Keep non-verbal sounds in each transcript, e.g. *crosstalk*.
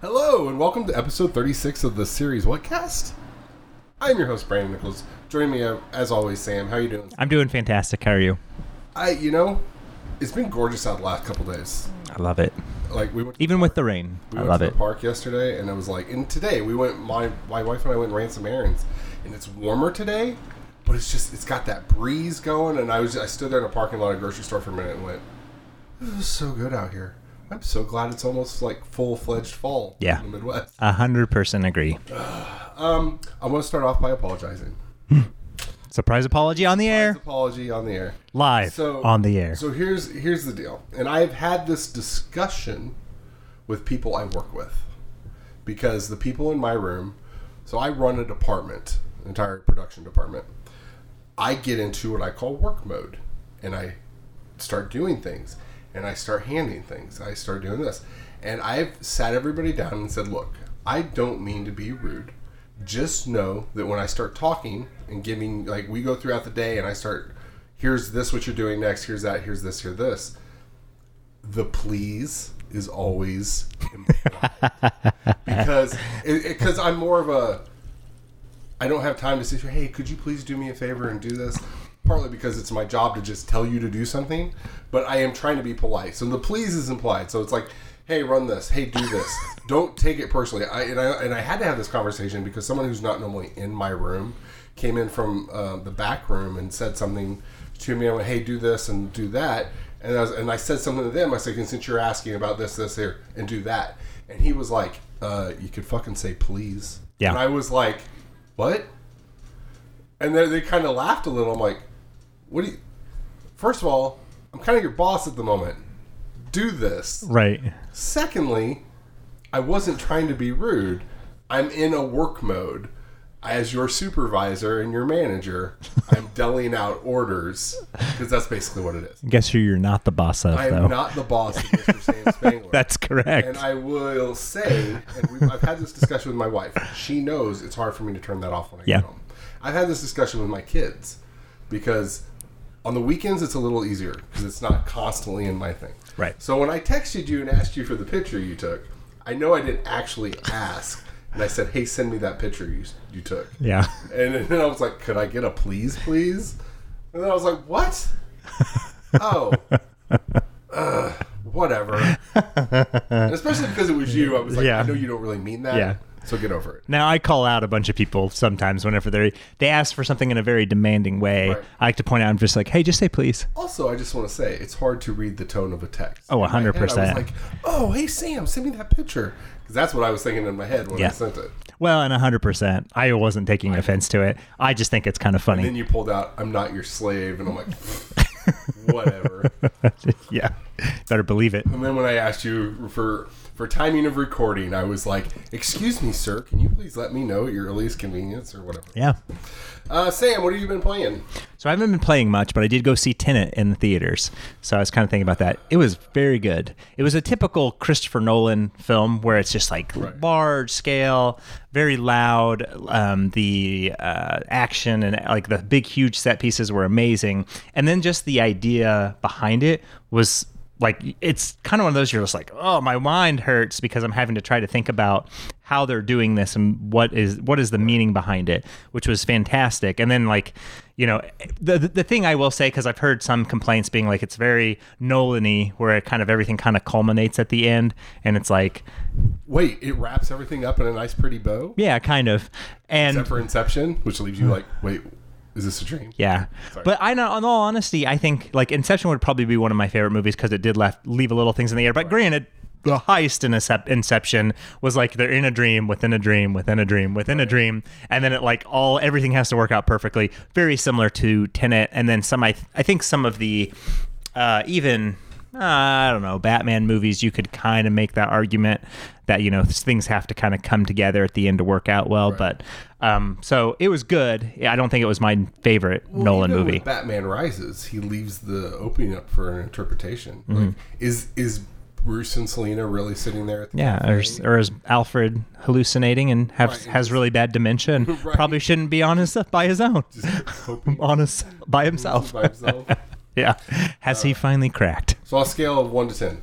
Hello, and welcome to episode 36 of the series Whatcast. I'm your host, Brandon Nichols. Joining me, uh, as always, Sam. How are you doing? I'm doing fantastic. How are you? I, you know, it's been gorgeous out the last couple days. I love it. Like we went, Even with the rain, we I went love to it. the park yesterday, and it was like, and today we went. My my wife and I went and ran some errands, and it's warmer today, but it's just it's got that breeze going, and I was I stood there in a parking lot of grocery store for a minute and went, "This is so good out here." I'm so glad it's almost like full fledged fall Yeah. in the Midwest. A hundred percent agree. *sighs* Um, I want to start off by apologizing. *laughs* Surprise apology on the air, Apology on the air. live So on the air. So here's here's the deal, and I've had this discussion with people I work with because the people in my room. So I run a department, an entire production department. I get into what I call work mode, and I start doing things, and I start handing things. I start doing this, and I've sat everybody down and said, "Look, I don't mean to be rude." just know that when I start talking and giving, like, we go throughout the day and I start, here's this, what you're doing next, here's that, here's this, here's this, the please is always *laughs* because because I'm more of a, I don't have time to say, hey, could you please do me a favor and do this? Partly because it's my job to just tell you to do something, but I am trying to be polite. So the please is implied. So it's like, hey, run this. Hey, do this. *laughs* Don't take it personally. I and, I and I had to have this conversation because someone who's not normally in my room came in from uh, the back room and said something to me. I went, hey, do this and do that. And I, was, and I said something to them. I said, since you're asking about this, this, here, and do that. And he was like, uh, you could fucking say please. Yeah. And I was like, what? And then they kind of laughed a little. I'm like, what do you. First of all, I'm kind of your boss at the moment. Do this. right. Secondly, I wasn't trying to be rude. I'm in a work mode. As your supervisor and your manager, I'm *laughs* deling out orders because that's basically what it is. Guess who you're not the boss of, I though. am not the boss of Mr. *laughs* Sam Spangler. That's correct. And I will say, and I've had this discussion with my wife. She knows it's hard for me to turn that off when I Yeah. get home. I've had this discussion with my kids because on the weekends it's a little easier because it's not constantly in my thing. Right. So when I texted you and asked you for the picture you took, I know I didn't actually ask, and I said, "Hey, send me that picture you you took." yeah. And *laughs* then I was like, "Could I get a please, please?" And then I was like, "What?" *laughs* oh, uh, whatever. And especially because it was you, I was like, Yeah. "I know you don't really mean that." Yeah. So get over it. Now I call out a bunch of people sometimes whenever they they ask for something in a very demanding way. Right. I like to point out, I'm just like, hey, just say please. Also, I just want to say it's hard to read the tone of a text. Oh, In my head, 100%. I was like, "Oh, hey Sam, send me that picture," because that's what I was thinking in my head when I sent it. Well, and 100%. I wasn't taking offense to it. I just think it's kind of funny. And then you pulled out, "I'm not your slave," and I'm like, *laughs* "Whatever." *laughs* yeah. Better believe it. And then when I asked you for for timing of recording, I was like, "Excuse me, sir, can you please let me know at your earliest convenience or whatever?" Yeah. Uh, Sam, what have you been playing? So I haven't been playing much, but I did go see Tenet in the theaters. So I was kind of thinking about that. It was very good. It was a typical Christopher Nolan film where it's just like Right. large scale, very loud. Um, the uh, action and like the big, huge set pieces were amazing. And then just the idea behind it was like it's kind of one of those you're just like oh my mind hurts because i'm having to try to think about how they're doing this and what is what is the meaning behind it which was fantastic. And then like you know the the, thing i will say because i've heard some complaints being like it's very nolan-y where it kind of everything kind of culminates at the end and it's like Wait, it wraps everything up in a nice, pretty bow, yeah kind of. And except for Inception, which leaves you like, "Wait, is this a dream?" Yeah, but I know, in all honesty, I think like Inception would probably be one of my favorite movies because it did left leave a little things in the air. But granted, the heist in Inception was like they're in a dream within a dream within a dream within a dream, and then it like all everything has to work out perfectly. Very similar to Tenet, and then some. I I think some of the uh, even. Uh, I don't know, Batman movies, you could kind of make that argument that, you know, things have to kind of come together at the end to work out well. But um, so it was good. I don't think it was my favorite Well, Nolan movie. Batman Rises, he leaves the opening up for an interpretation. Mm-hmm. Like, is is Bruce and Selina really sitting there? At the Yeah, or, is- or is Alfred hallucinating and have, Right, has really bad dementia and *laughs* Right. probably shouldn't be on his by his own, *laughs* on his by himself. by himself. *laughs* Yeah, has he finally cracked? So on a scale of one to ten,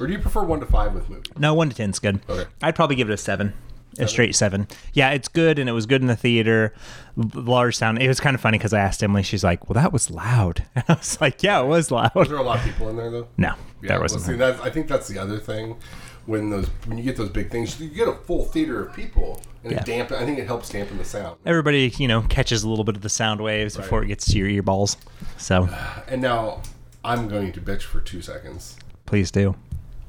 Or do you prefer one to five with movies? No, one to ten's good. Okay. I'd probably give it a seven. A straight seven. Yeah, it's good, and it was good in the theater. L- Large sound. It was kind of funny because I asked Emily. She's like, "Well, that was loud." And *laughs* I was like, "Yeah, it was loud. Was loud." there a lot of people in there though? No, Yeah, there wasn't. see, that's, I think that's the other thing. When those when you get those big things, you get a full theater of people, and Yeah. it dampen. I think it helps dampen the sound. Everybody, you know, catches a little bit of the sound waves before it gets to your earballs. So And now I'm going to bitch for two seconds. Please do.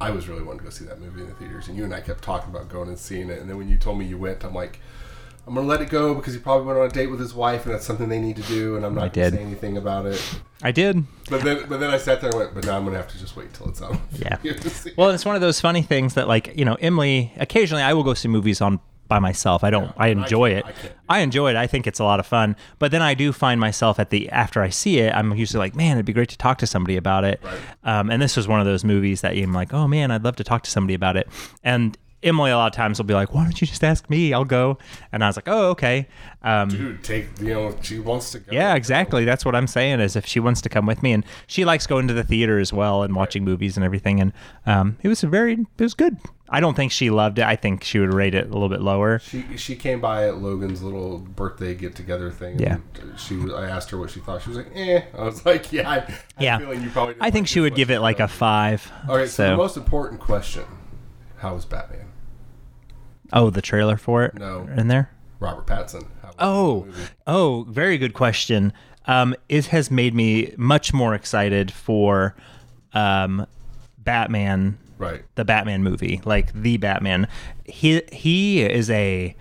I was really wanting to go see that movie in the theaters, and you and I kept talking about going and seeing it. And then when you told me you went, I'm like, I'm gonna let it go because he probably went on a date with his wife, and that's something they need to do, and I'm not I gonna did. say anything about it. I did. But then, but then I sat there and went, but now I'm gonna have to just wait till it's out. Yeah. *laughs* To see it. Well, it's one of those funny things that, like, you know, Emily. Occasionally, I will go see movies on by myself. I don't. Yeah, I and I enjoy it. I I enjoy it. I think it's a lot of fun. But then I do find myself at the after I see it, I'm usually like, man, it'd be great to talk to somebody about it. Right. Um, and this was one of those movies that I'm like, oh man, I'd love to talk to somebody about it. And Emily a lot of times will be like, why don't you just ask me? I'll go. And I was like, oh okay. Um, Dude, take you know, if she wants to go. yeah, exactly. That's what I'm saying. Is if she wants to come with me, and she likes going to the theater as well and watching movies and everything. And um, it was very, it was good. I don't think she loved it. I think she would rate it a little bit lower. She she came by at Logan's little birthday get together thing. Yeah. She was- I asked her what she thought. She was like, eh. I was like, *laughs* yeah. I, I Yeah. probably. I think like she would give it like a five. Okay, so, so the most important question: How was Batman? Oh, the trailer for it. No. in there. Robert Pattinson. Oh, oh, very good question. Um, it has made me much more excited for um, Batman right. the Batman movie, like the Batman. He he is a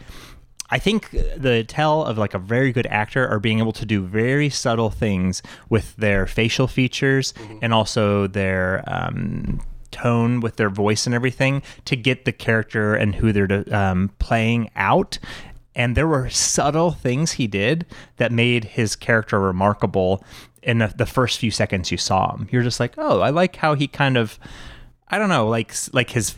I think the tell of like a very good actor are being able to do very subtle things with their facial features and also their um, tone with their voice and everything to get the character and who they're um, playing out. And there were subtle things he did that made his character remarkable in the, the first few seconds you saw him. You're just like, oh, I like how he kind of I don't know, like like his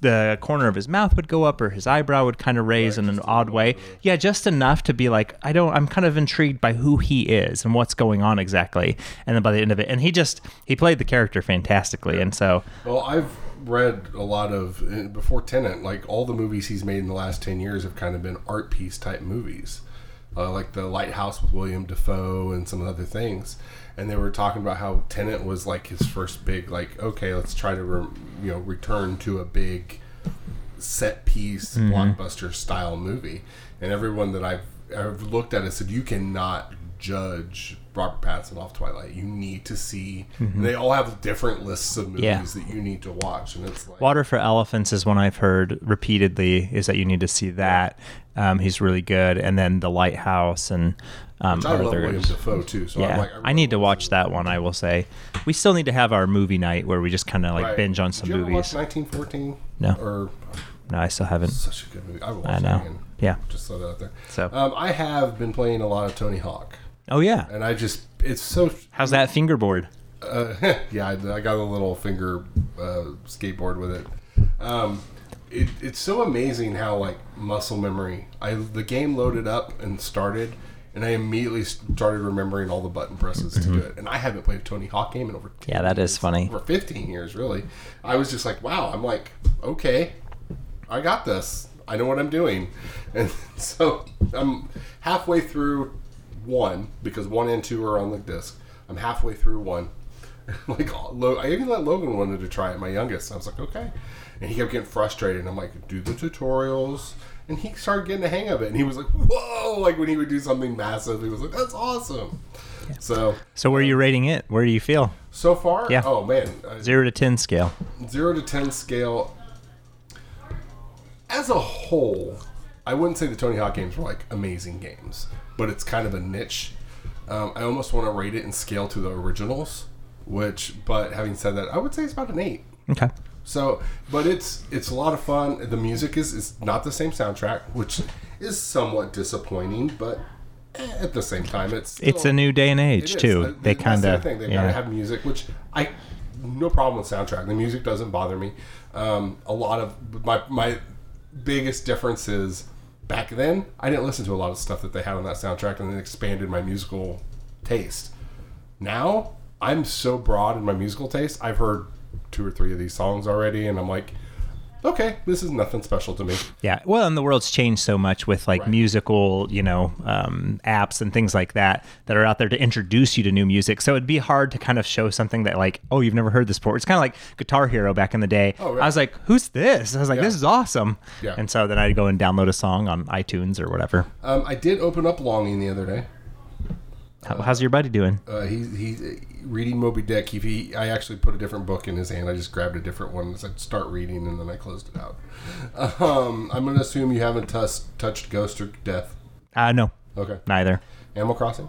the corner of his mouth would go up or his eyebrow would kind of raise in an odd way. Yeah, just enough to be like, I don't I'm kind of intrigued by who he is and what's going on exactly. And then by the end of it, and he just he played the character fantastically. And so Well, I've read a lot of eh, before Tenet. Like all the movies he's made in the last ten years have kind of been art piece type movies, uh, like the Lighthouse with Willem Dafoe and some other things. And they were talking about how Tenet was like his first big, like okay, let's try to re- you know return to a big set piece mm-hmm. blockbuster style movie. And everyone that I've, I've looked at it said you cannot judge Robert Pattinson off Twilight. You need to see. and They all have different lists of movies Yeah. that you need to watch, and it's like Water for Elephants is one I've heard repeatedly is that you need to see that. Um, he's really good. And then The Lighthouse and um, I love Willem Dafoe too. So Yeah, I'm like, I need to watch that one. I will say, we still need to have our movie night where we just kind of like Right. binge on some movies. 1914? No. Or No, I still haven't. such a good movie. I will I know. Yeah. Just throw that out there. So, Um, I have been playing a lot of Tony Hawk, oh yeah, and I just it's so how's that fingerboard? uh, *laughs* yeah, I, I got a little finger uh, skateboard with it. Um, it. It's so amazing how like muscle memory. I the game loaded up and started, and I immediately started remembering all the button presses to do it. And I haven't played a Tony Hawk game in over 10 Mm-hmm. Yeah, that is years, funny. over fifteen years really. I was just like, wow. I'm like, okay, I got this. I know what I'm doing, *laughs* and so I'm halfway through one because one and two are on the disc. I'm halfway through one. *laughs* like I even let Logan wanted to try it, my youngest. I was like, okay, and he kept getting frustrated. And I'm like, do the tutorials, and he started getting the hang of it. And he was like, whoa! Like when he would do something massive, he was like, that's awesome. So So where are you rating it? Where do you feel? so far, Yeah. oh man, Zero to ten scale. zero to ten scale. As a whole, I wouldn't say the Tony Hawk games were like amazing games, but it's kind of a niche. Um, I almost want to rate it and scale to the originals, which, but having said that, I would say it's about an eight. Okay. So, but it's it's a lot of fun. The music is is not the same soundtrack, which is somewhat disappointing, but at the same time, it's still, It's a new day and age too. Uh, they kind of. They gotta yeah. have music, which I no problem with soundtrack. The music doesn't bother me. Um, a lot of my my biggest difference is back then I didn't listen to a lot of stuff that they had on that soundtrack, and it expanded my musical taste. Now I'm so broad in my musical taste. I've heard two or three of these songs already, and I'm like, okay, this is nothing special to me. Yeah, well, and the world's changed so much with like Right. musical, you know, um, apps and things like that that are out there to introduce you to new music. So it'd be hard to kind of show something that like, oh, you've never heard this before. It's kind of like Guitar Hero back in the day. Oh, really? I was like, who's this? I was like, Yeah. this is awesome. Yeah. And so then I'd go and download a song on iTunes or whatever. Um, I did open up Longing the other day. How, how's your buddy doing? Uh, he's he's uh, reading Moby Dick. He, he I actually put a different book in his hand. I just grabbed a different one and said start reading, and then I closed it out. Um, I'm gonna assume you haven't tus- touched Ghost or Death. Uh, no, Okay. neither. Animal Crossing.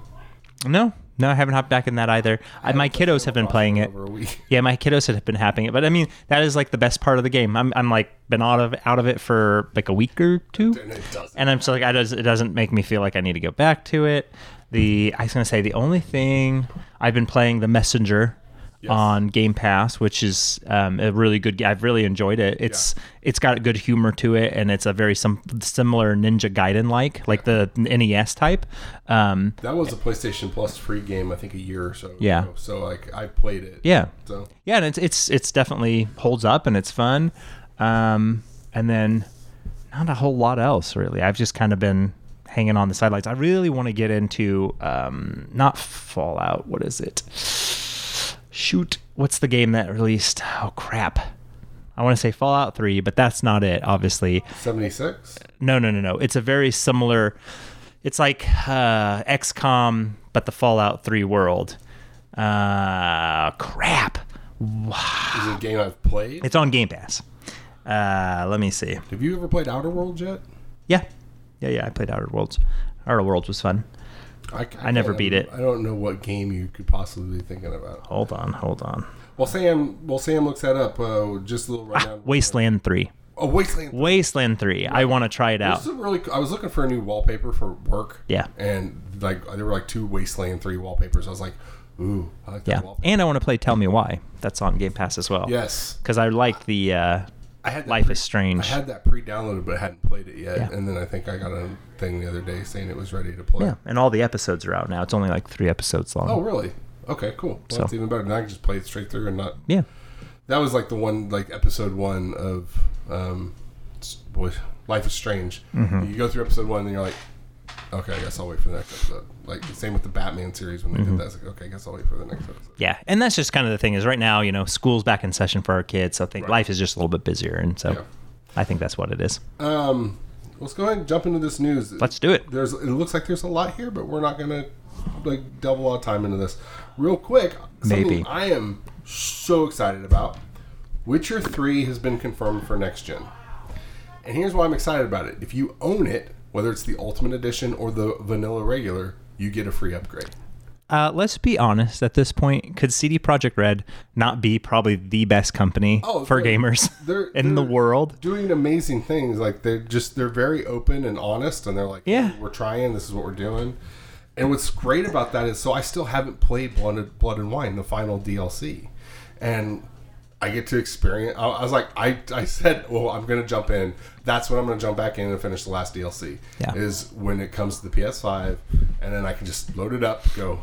No, no, I haven't hopped back in that either. I, my kiddos have been playing it. over a week. *laughs* Yeah, my kiddos have been having it, but I mean that is like the best part of the game. I'm, I'm like been out of out of it for like a week or two, And it doesn't. and I'm still like I does it doesn't make me feel like I need to go back to it. The I was gonna say the only thing I've been playing the Messenger Yes. on Game Pass, which is um, a really good. I've really enjoyed it. It's it's got good humor to it, and it's a very some similar Ninja Gaiden like like the NES type. Um, That was a PlayStation Plus free game, I think, a year or so. Yeah. Ago. So like I played it. yeah, So yeah, and it's it's it's definitely holds up and it's fun. Um, and then not a whole lot else really. I've just kind of been hanging on the sidelines. I really want to get into um, not Fallout. What is it? Shoot, what's the game that released? Oh crap. I want to say Fallout 3, but that's not it, obviously. 76. No, no, no, no. It's a very similar. It's like uh, XCOM, but the Fallout 3 world. Uh, crap. Is it a game I've played? It's on Game Pass. Uh, let me see. Have you ever played Outer Worlds yet? Yeah, yeah, yeah. I played Outer Worlds. Outer Worlds was fun. I, I never beat it. I don't know what game you could possibly be thinking about. Hold on, hold on. Well, Sam. Well, Sam looks that up. Uh, just a little rundown. Wasteland Three. Oh, Wasteland. Wasteland Three. I want to try it This out. is a really. I was looking for a new wallpaper for work. Yeah. And like there were like two Wasteland Three wallpapers. I was like, ooh, I like that Yeah, wallpaper. and I want to play Tell Me Why. That's on Game Pass as well. yes. because I like the uh, I had Life pre- is Strange. I had that pre-downloaded, but I hadn't played it yet. Yeah. And then I think I got a thing the other day saying it was ready to play. yeah, and all the episodes are out now. It's only like three episodes long. Oh, really? Okay, cool. Well, So- that's even better. Now I can just play it straight through and not. Yeah, That was like the one, like episode one of, um, boy, Life is Strange. Mm-hmm. You go through episode one, and you're like, okay, I guess I'll wait for the next episode. Like the same with the Batman series when they Mm-hmm. did that. It's like, okay, I guess I'll wait for the next episode. yeah, and that's just kind of the thing is right now, you know, school's back in session for our kids, so I think Right. life is just a little bit busier, and so Yeah. I think that's what it is. Um, let's go ahead and jump into this news. Let's do it. There's, it looks like there's a lot here, but we're not gonna like delve a lot of time into this. Real quick, Maybe. I am so excited about. Witcher Three has been confirmed for next gen, and here's why I'm excited about it. If you own it, whether it's the Ultimate Edition or the vanilla regular, you get a free upgrade. Uh, let's be honest. At this point, could CD Projekt Red not be probably the best company Oh, for gamers *laughs* they're- in the they're- world? Doing amazing things, like they're just they're very open and honest, and they're like, Yeah. we're trying. This is what we're doing." And what's great about that is, so I still haven't played Blood, Blood and Wine, the final DLC, and I get to experience. I, I was like, I, I said, well, I'm gonna jump in. That's when I'm gonna jump back in and finish the last DLC. Yeah. Is when it comes to the PS5, and then I can just load it up, go.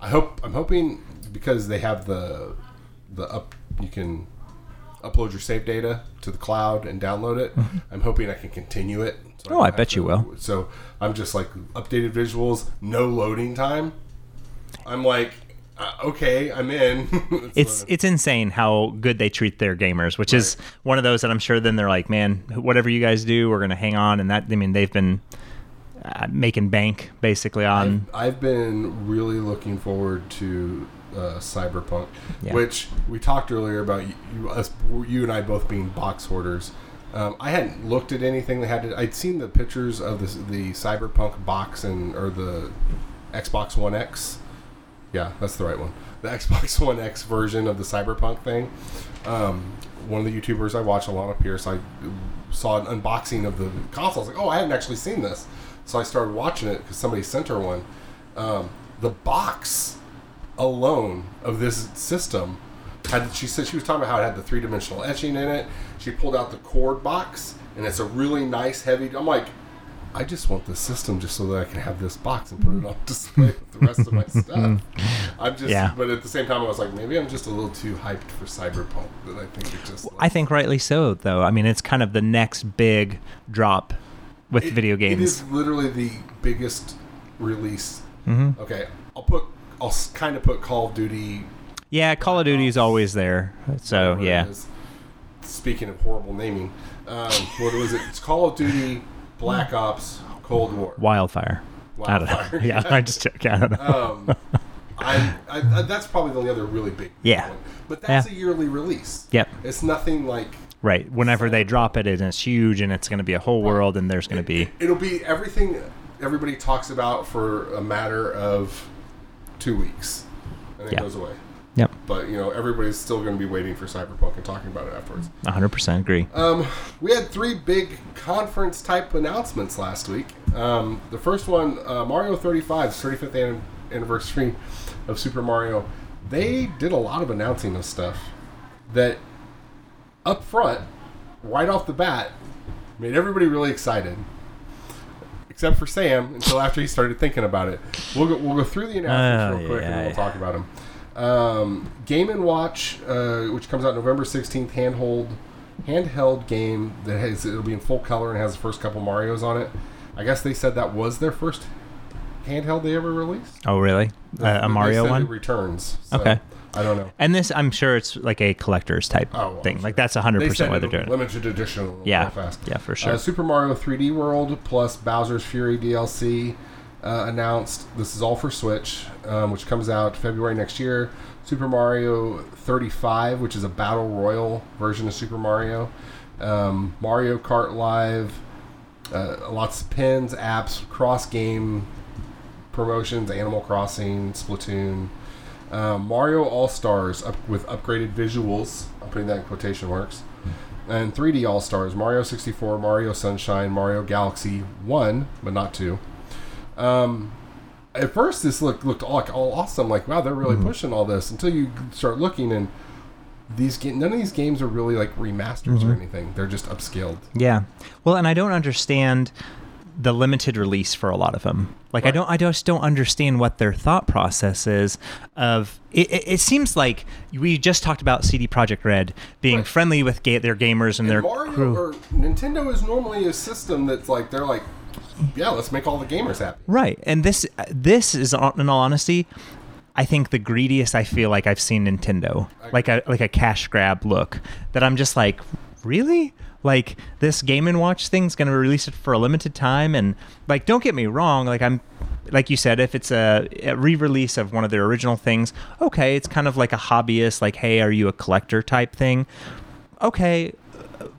I hope I'm hoping because they have the the up you can upload your save data to the cloud and download it. I'm hoping I can continue it. so Mm-hmm. Oh, I have bet you will. So I'm just like updated visuals, no loading time. I'm like, uh, okay, I'm in. *laughs* It's it's insane how good they treat their gamers, which is one of those that I'm sure then they're like, man, whatever you guys do, we're gonna hang on, and that I mean they've been uh, making bank basically on. I've been really looking forward to uh, Cyberpunk, Yeah. which we talked earlier about you, us, you and I both being box hoarders. Um, I hadn't looked at anything that had to. I'd seen the pictures of this, the Cyberpunk box and or the Xbox One X. Yeah, that's the right one. The Xbox *laughs* One X version of the Cyberpunk thing. Um, one of the YouTubers I watch, a lot Alanah Pearce, I saw an unboxing of the console. I was like, oh, I hadn't actually seen this. So I started watching it because somebody sent her one. Um, the box alone of this system had she said she was talking about how it had the three dimensional etching in it. She pulled out the cord box, and it's a really nice heavy. I'm like, I just want the system just so that I can have this box and put it on *laughs* display with the rest of my *laughs* stuff. I'm just, Yeah. but at the same time, I was like, maybe I'm just a little too hyped for Cyberpunk. That I think it just. I think rightly so, though. I mean, it's kind of the next big drop with It- video games. It is literally the biggest release. hmm Okay, I'll put, I'll kind of put Call of Duty. Yeah, Call of Duty is always there. So yeah. Speaking of horrible naming, um, what was it? It's Call of Duty, Black Ops, Cold War. Wildfire. I don't know. Wildfire. *laughs* Yeah, I just check. I don't know. Um, I, I, I, that's probably the only other really big Yeah. one. But that's Yeah. a yearly release. Yep. It's nothing like Right. Whenever they drop it, and it's huge, and it's going to be a whole world, and there's going to be It'll be everything everybody talks about for a matter of two weeks, and it Yeah. goes away. Yep, But you know, everybody's still going to be waiting for Cyberpunk and talking about it afterwards. 100 percent agree. Um, we had three big conference type announcements last week. Um, the first one, uh, Mario 35's 35th an- anniversary of Super Mario. They did a lot of announcing of stuff that up front, right off the bat, made everybody really excited. Except for Sam, until after he started thinking about it. We'll go, we'll go through the announcements Oh, real quick and then we'll talk about them. Um, Game and Watch, uh, which comes out November 16th, handhold, handheld game that has it'll be in full color and has the first couple Mario's on it. I guess they said that was their first handheld they ever released. Oh, really? Uh, a Mario one? It returns. so Okay. I don't know. And this, I'm sure it's like a collector's type Oh, well, thing. I'm Like sure. that's 100 They percent why they're doing it. limited edition. Yeah, fast. yeah, for sure. Uh, Super Mario 3D World plus Bowser's Fury DLC uh, announced. This is all for Switch, um, which comes out February next year. Super Mario 35, which is a battle royal version of Super Mario. Um, Mario Kart Live, uh, lots of pins, apps, cross game promotions, Animal Crossing, Splatoon. Um, Mario All Stars up with upgraded visuals. I'm putting that in quotation marks. And 3D All Stars, Mario 64, Mario Sunshine, Mario Galaxy 1, but not 2. Um, at first, this looked looked all, like all awesome. Like, wow, they're really pushing all this. Until you start looking, and these ga- none of these games are really like remasters or anything. They're just upscaled. Yeah. Well, and I don't understand the limited release for a lot of them. Like I don't I just don't understand what their thought process is of it, it, it seems like we just talked about CD Projekt Red being Right. friendly with ga- their gamers and, And their Mario crew. or Nintendo is normally a system that's like they're like, yeah, let's make all the gamers happy. Right. And this this is uh, in all honesty I think the greediest I feel like I've seen Nintendo. Like a like a cash grab look that I'm just like, "Really?" Like this Game and Watch thing's going to release it for a limited time and like don't get me wrong, like I'm like you said if it's a, a re-release of one of their original things, okay, it's kind of like a hobbyist like, "Hey, are you a collector?" type thing. Okay,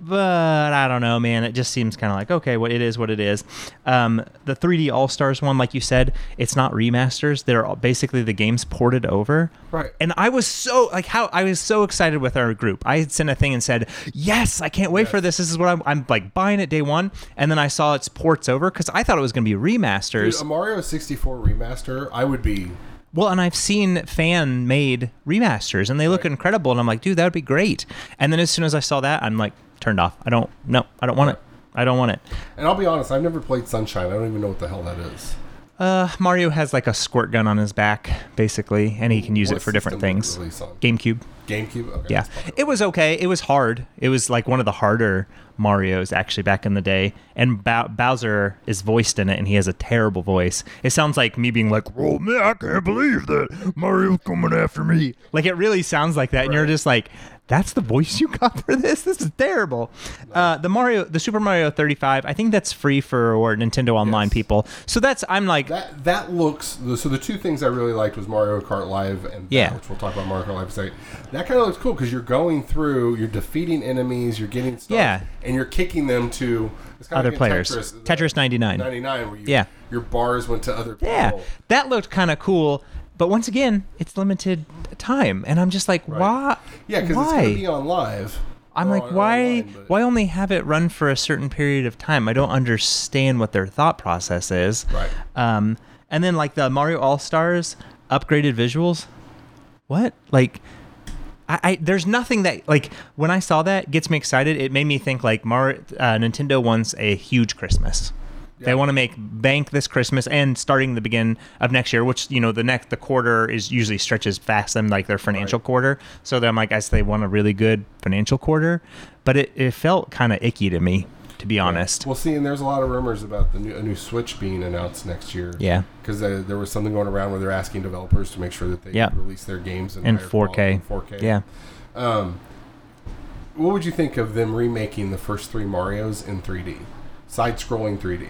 but I don't know, man. It just seems kind of like okay, what it is, what it is. Um, the 3D All Stars one, like you said, it's not remasters. They're all- basically the games ported over. Right. And I was so like how I was so excited with our group. I had sent a thing and said, "Yes, I can't wait for this. This is what I'm, I'm like buying it day one." And then I saw its ports over because I thought it was going to be remasters. Dude, a Mario 64 remaster, I would be. Well, and I've seen fan made remasters and they look Right. incredible. And I'm like, dude, that would be great. And then as soon as I saw that, I'm like, turned off. I don't, no, I don't want it. I don't want it. And I'll be honest, I've never played Sunshine. I don't even know what the hell that is. Uh, Mario has like a squirt gun on his back, basically, and he can use What it for different system did it things. GameCube. GameCube. Okay, Yeah, it was okay. It was hard. It was like one of the harder Mario's actually back in the day. And Bow- Bowser is voiced in it, and he has a terrible voice. It sounds like me being like, "Oh man, I can't believe that Mario's coming after me." Like it really sounds like that, and you're just like, "That's the voice you got for this? This is terrible." Uh, the Mario, the Super Mario 35, I think that's free for or Nintendo Online Yes. people. So that's I'm like, That that looks so. The two things I really liked was Mario Kart Live and that, Yeah. which we'll talk about Mario Kart Live second. That kind of looks cool because you're going through, you're defeating enemies, you're getting stuff, Yeah. and you're kicking them to Other like players. Tetris, Tetris 99. 99, where you, Yeah. your bars went to other people. Yeah, that looked kind of cool. But once again, it's limited time, and I'm just like, why? Yeah, because it's going to be on live. I'm or like, why? online, but- why only have it run for a certain period of time? I don't understand what their thought process is. Right. Um, and then like the Mario All Stars upgraded visuals. What? Like, I, I there's nothing that like when I saw that gets me excited. It made me think like Mar uh, Nintendo wants a huge Christmas. They want to make bank this Christmas and starting the begin of next year, which you know the next the quarter is usually stretches fast than like their financial Right. quarter. So then, like I guess they want a really good financial quarter, but it, it felt kind of icky to me, to be honest. Well, see, and there's a lot of rumors about the new a new Switch being announced next year. Yeah. Because uh, there was something going around where they're asking developers to make sure that they Yeah. release their games in, In 4K. in 4K. Yeah. Um, what would you think of them remaking the first three Mario's in 3D, side-scrolling 3D,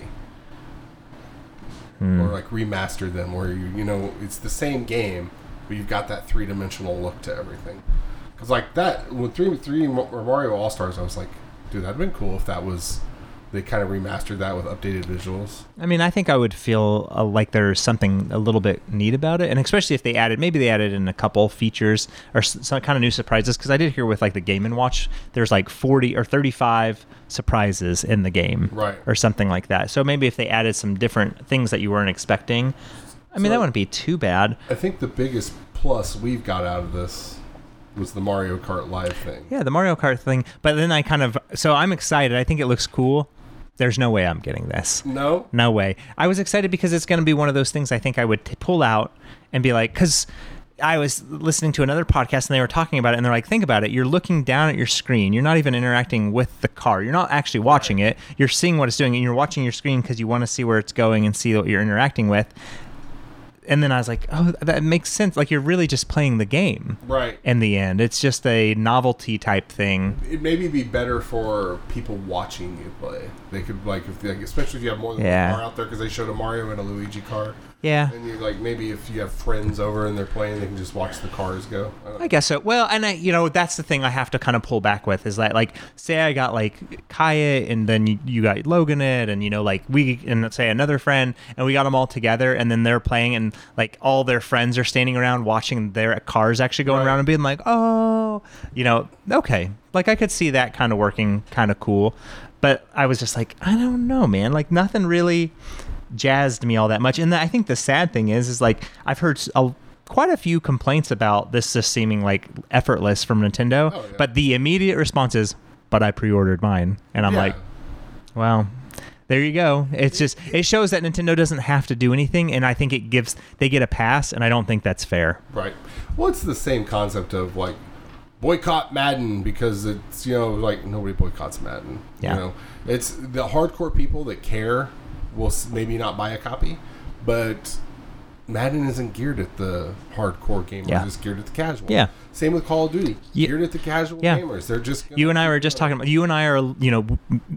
Hmm. or like remaster them, where you you know it's the same game, but you've got that three-dimensional look to everything. Because like that with three three or Mario All Stars, I was like, dude, that'd been cool if that was they kind of remastered that with updated visuals. I mean, I think I would feel uh, like there's something a little bit neat about it, and especially if they added, maybe they added in a couple features or some kind of new surprises. Because I did hear with like the Game and Watch, there's like 40 or 35 surprises in the game, Right. or something like that. So maybe if they added some different things that you weren't expecting, I mean, So- that wouldn't be too bad. I think the biggest plus we've got out of this was the Mario Kart Live thing. Yeah, the Mario Kart thing. But then I kind of, so I'm excited. I think it looks cool. There's no way I'm getting this. No, No way. I was excited because it's going to be one of those things I think I would t- pull out and be like, because I was listening to another podcast and they were talking about it and they're like, think about it. You're looking down at your screen. You're not even interacting with the car. You're not actually watching it. You're seeing what it's doing and you're watching your screen because you want to see where it's going and see what you're interacting with. And then I was like, oh, that makes sense. Like you're really just playing the game right. in the end. It's just a novelty type thing. It maybe be better for people watching you play. They could like, if like especially if you have more than Yeah. one car out there, because they showed a Mario and a Luigi car, Yeah. and you like maybe if you have friends over and they're playing, they can just watch the cars go. I. I guess so. Well, and I, you know, that's the thing I have to kind of pull back with is that, like, say I got like Kaya, and then you, you got Logan it, and you know, like we, and let's say another friend, and we got them all together, and then they're playing, and like all their friends are standing around watching their cars actually going Right. around and being like, oh, you know, okay, like I could see that kind of working, kind of cool, but I was just like, I don't know, man, like nothing really jazzed me all that much. And I think the sad thing is, is like I've heard a, quite a few complaints about this just seeming like effortless from Nintendo. Oh, yeah. But the immediate response is, "But I pre-ordered mine," and I'm Yeah. like, "Well." There you go. It's just it shows that Nintendo doesn't have to do anything, and I think it gives they get a pass, and I don't think that's fair. Right. Well, it's the same concept of like boycott Madden because it's you know like nobody boycotts Madden. Yeah. You know, it's the hardcore people that care will maybe not buy a copy, but Madden isn't geared at the hardcore gamers. Yeah. It's geared at the casual. Yeah. Same with Call of Duty. Ye- Geared at the casual Yeah. gamers. They're just You and I were just talking about you and I are you know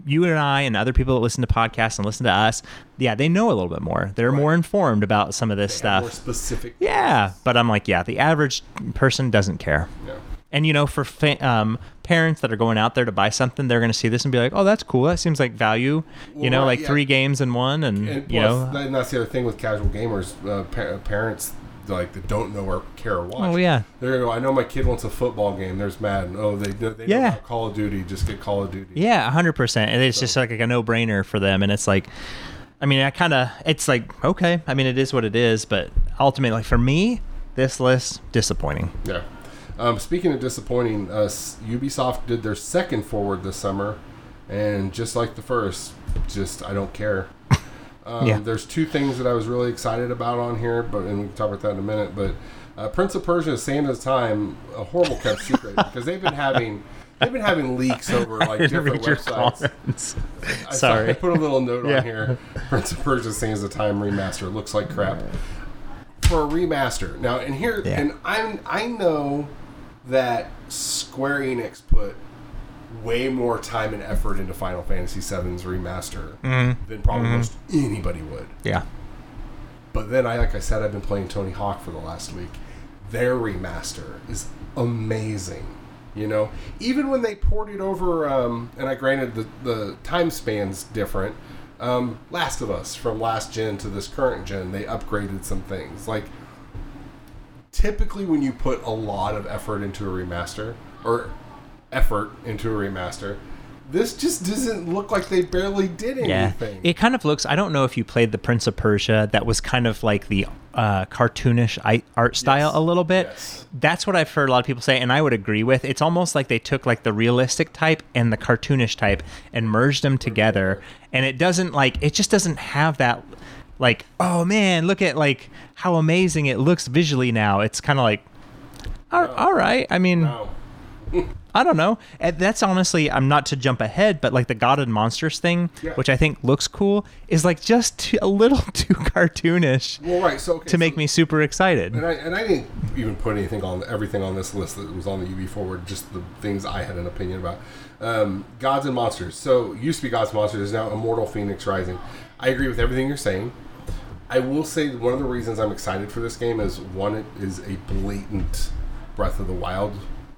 you and I and other people that listen to podcasts and listen to us. Yeah, they know a little bit more. They're Right. more informed about some of this They stuff. More specific. Yeah, but I'm like, yeah, the average person doesn't care. Yeah. And you know, for fa- um, parents that are going out there to buy something, they're going to see this and be like, "Oh, that's cool. That seems like value." you know, right, like yeah. three games in one, and, And you plus, know, and that's the other thing with casual gamers. Uh, pa- parents like that don't know or care or watch. Oh, yeah. There you go. I know my kid wants a football game. There's Madden. Oh, they they Yeah. Call of Duty. Just get Call of Duty. yeah, hundred percent. And it's just like a no brainer for them. And it's like, I mean, I kind of, it's like, okay, I mean, it is what it is. But ultimately, for me, this list disappointing. Yeah. Um, speaking of disappointing, uh, Ubisoft did their second forward this summer, and just like the first, just I don't care. *laughs* Um, Yeah. There's two things that I was really excited about on here, but and we can talk about that in a minute. But uh, Prince of Persia: Sands of Time, a horrible kept secret *laughs* because they've been having they've been having leaks over like different websites. I Sorry. I put a little note Yeah. on here. Prince of Persia: Sands of Time remaster looks like crap for a remaster. Now, and here, Yeah. and I'm I know that Square Enix put way more time and effort into Final Fantasy VII's remaster than probably most anybody would. Yeah. But then I, like I said, I've been playing Tony Hawk for the last week. Their remaster is amazing. You know, even when they ported over, um, and I granted the the time span's different. Um, last of Us from last gen to this current gen, they upgraded some things. Like typically, when you put a lot of effort into a remaster or effort into a remaster, This just doesn't look like they barely did anything. Yeah, it kind of looks. I don't know if you played the Prince of Persia. That was kind of like the uh, cartoonish art style Yes. a little bit. Yes. That's what I've heard a lot of people say, and I would agree with. It's almost like they took like the realistic type and the cartoonish type and merged them together, and it doesn't like it just doesn't have that like oh man, look at like how amazing it looks visually now. It's kind of like all, all right. I mean. no. *laughs* I don't know. And that's honestly, I'm not to jump ahead, but like the God and Monsters thing, Yeah. which I think looks cool, is like just *laughs* too, a little *laughs* too cartoonish Well, right. So okay, to make me super excited. And I, and I didn't even put anything on everything on this list that was on the Ubi forward, just the things I had an opinion about. Um, Gods and Monsters. So used to be Gods and Monsters, is now Immortal Fenyx Rising. I agree with everything you're saying. I will say one of the reasons I'm excited for this game is one, it is a blatant Breath of the Wild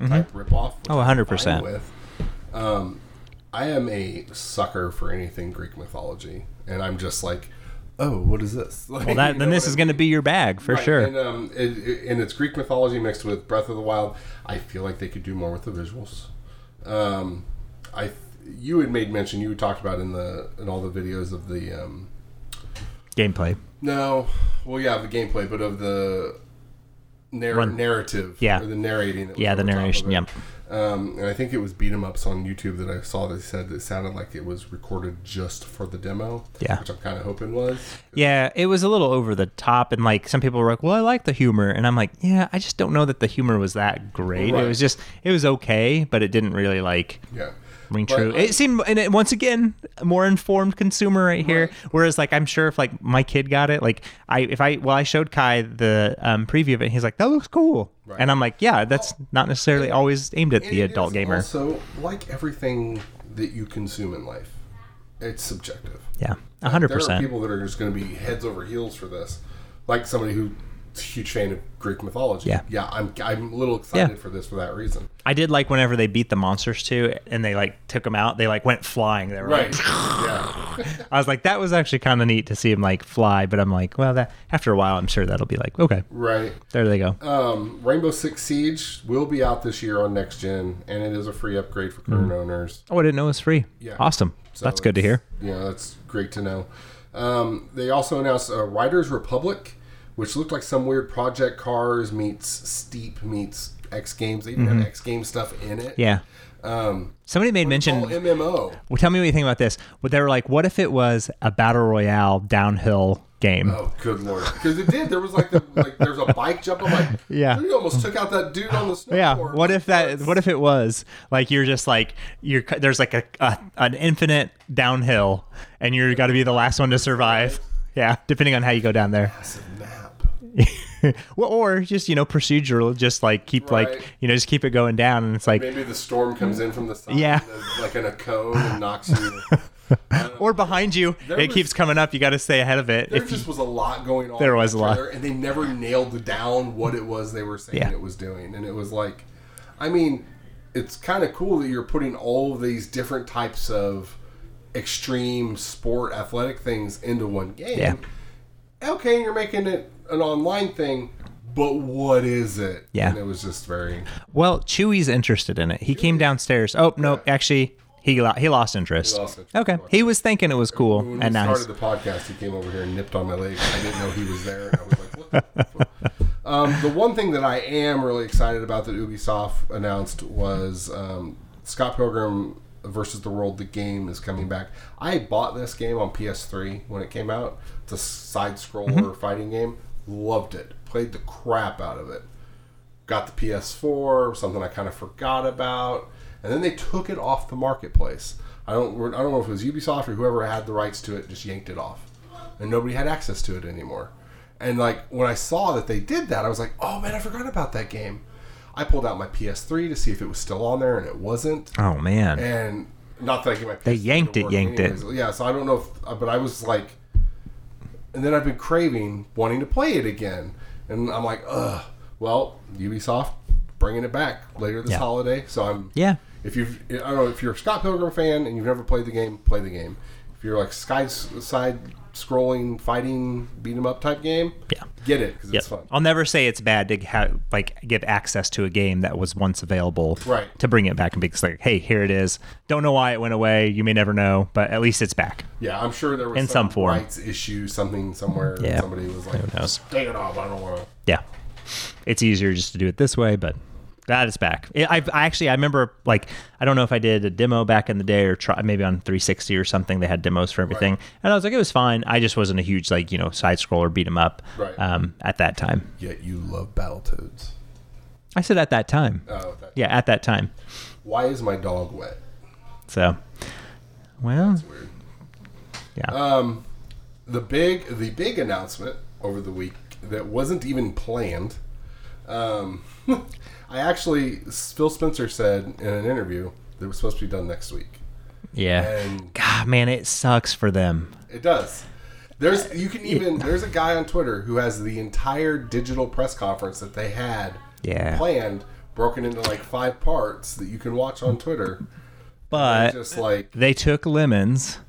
type ripoff. Oh, 100%. With. Um, I am a sucker for anything Greek mythology, and I'm just like, oh, what is this? Like, *laughs* Well, that you then this is going to be your bag for Right, sure. And, um, it, it, and it's Greek mythology mixed with Breath of the Wild. I feel like they could do more with the visuals. Um, I you had made mention you talked about in the in all the videos of the um, Gameplay. No, well yeah, the gameplay, but of the narr- Run. narrative, Yeah. or the narrating. Yeah, the over top of narration, yep. Um, and I think it was beat 'em ups on YouTube that I saw that said it sounded like it was recorded just for the demo. Yeah. which I'm kind of hoping was. Yeah, it was a little over the top, and like some people were like, "Well, I like the humor," and I'm like, "Yeah, I just don't know that the humor was that great. Right. It was just, it was okay, but it didn't really like Yeah. Ring But, true. uh, it seemed, and it, once again, more informed consumer right here. Right. Whereas, like, I'm sure if like my kid got it, like I, if I, well, I showed Kai the um, preview of it, he's like, "That looks cool," Right. and I'm like, "Yeah, that's not necessarily always aimed at And the adult gamer." Also, like everything that you consume in life, it's subjective. yeah, a hundred There are percent. people that are just going to be heads over heels for this, like somebody who's a huge fan of Greek mythology. Yeah. yeah, I'm I'm a little excited Yeah. for this for that reason. I did like whenever they beat the monsters too, and they like took them out. They like went flying. They were Right? like, yeah. *laughs* I was like, that was actually kind of neat to see him like fly. But I'm like, well, that after a while, I'm sure that'll be like, okay, Right. there they go. Um, Rainbow Six Siege will be out this year on next gen, and it is a free upgrade for current owners. Oh, I didn't know it was free. Yeah. Awesome. So That's good to hear. Yeah, that's great to know. Um, they also announced uh, Riders Republic, which looked like some weird Project Cars meets Steep meets X Games. They even have X Games stuff in it. Mm-hmm. Yeah. Um, Somebody made mention. MMO. Well, tell me what you think about this. Well, they were like, what if it was a battle royale downhill game? Oh, good lord! Because it did. There was like the like there's a bike jump. I'm like, *laughs* Yeah. You almost took out that dude on the snowboard. Yeah. What if that? What if it was like you're just like you're there's like a, a an infinite downhill, and you're got to be the last one to survive. Yeah, depending on how you go down there. Massive? *laughs* well, or just you know procedural, just like keep Right. like you know just keep it going down, and it's like Maybe the storm comes in from the side, Yeah. like in a cone and knocks you. *laughs* or behind you, There it was- keeps coming up. You got to stay ahead of it. There If you, just was a lot going on. There was a lot. and they never nailed down what it was they were saying Yeah. it was doing. And it was like, I mean, it's kind of cool that you're putting all of these different types of extreme sport athletic things into one game. Yeah. Okay, you're making it an online thing, but what is it? Yeah. And it was just very. well, Chewie's interested in it. He came downstairs. Oh no, actually. He, lo- he lost interest. He lost interest. Okay, he was thinking it was cool When and nice. started the podcast, he came over here and nipped on my leg. I didn't know he was there. And I was like, what the *laughs* fuck? Um, the one thing that I am really excited about that Ubisoft announced was um, Scott Pilgrim versus the World. The game is coming back. I bought this game on PS3 when it came out. It's a side-scroller Mm-hmm. fighting game. Loved it. Played the crap out of it. Got the PS4, something I kind of forgot about, and then they took it off the marketplace. I don't, I don't know if it was Ubisoft or whoever had the rights to it, just yanked it off, and nobody had access to it anymore. And like when I saw that they did that, I was like, oh man, I forgot about that game. I pulled out my PS3 to see if it was still on there, and it wasn't. oh man. And not that I get my PS3 They yanked it, yanked it. Yeah, so I don't know if, but I was like, and then I've been craving wanting to play it again, and I'm like, ugh. Well, Ubisoft bringing it back later this Yeah. holiday, so I'm yeah. if you've I don't know if you're a Scott Pilgrim fan and you've never played the game, play the game. if you're like sky side scrolling fighting beat 'em up type game, Yeah. get it because Yep. it's fun. I'll never say it's bad to ha- like give access to a game that was once available, Right. To bring it back and be like, hey, here it is. Don't know why it went away. You may never know, but at least it's back. Yeah, I'm sure there was In some form. rights issue, something somewhere. Yeah. somebody was like, Who knows? "Take it off. I don't want to." Yeah, it's easier just to do it this way, but that is back. I- I've I actually I remember like I don't know if I did a demo back in the day or try maybe on 360 or something. They had demos for everything, Right. and I was like, it was fine. I just wasn't a huge like you know side scroller beat 'em up Right. um, at that time. Yet you love Battletoads. I said at that time. Oh, that, Yeah, at that time. Why is my dog wet? So, well, Weird. yeah. Um, the big the big announcement over the week that wasn't even planned. Um, *laughs* I actually Phil Spencer said in an interview that it was supposed to be done next week, Yeah. and God, man, it sucks for them. it does. There's you can even there's a guy on Twitter who has the entire digital press conference that they had Yeah. planned broken into like five parts that you can watch on Twitter. But just like they took lemons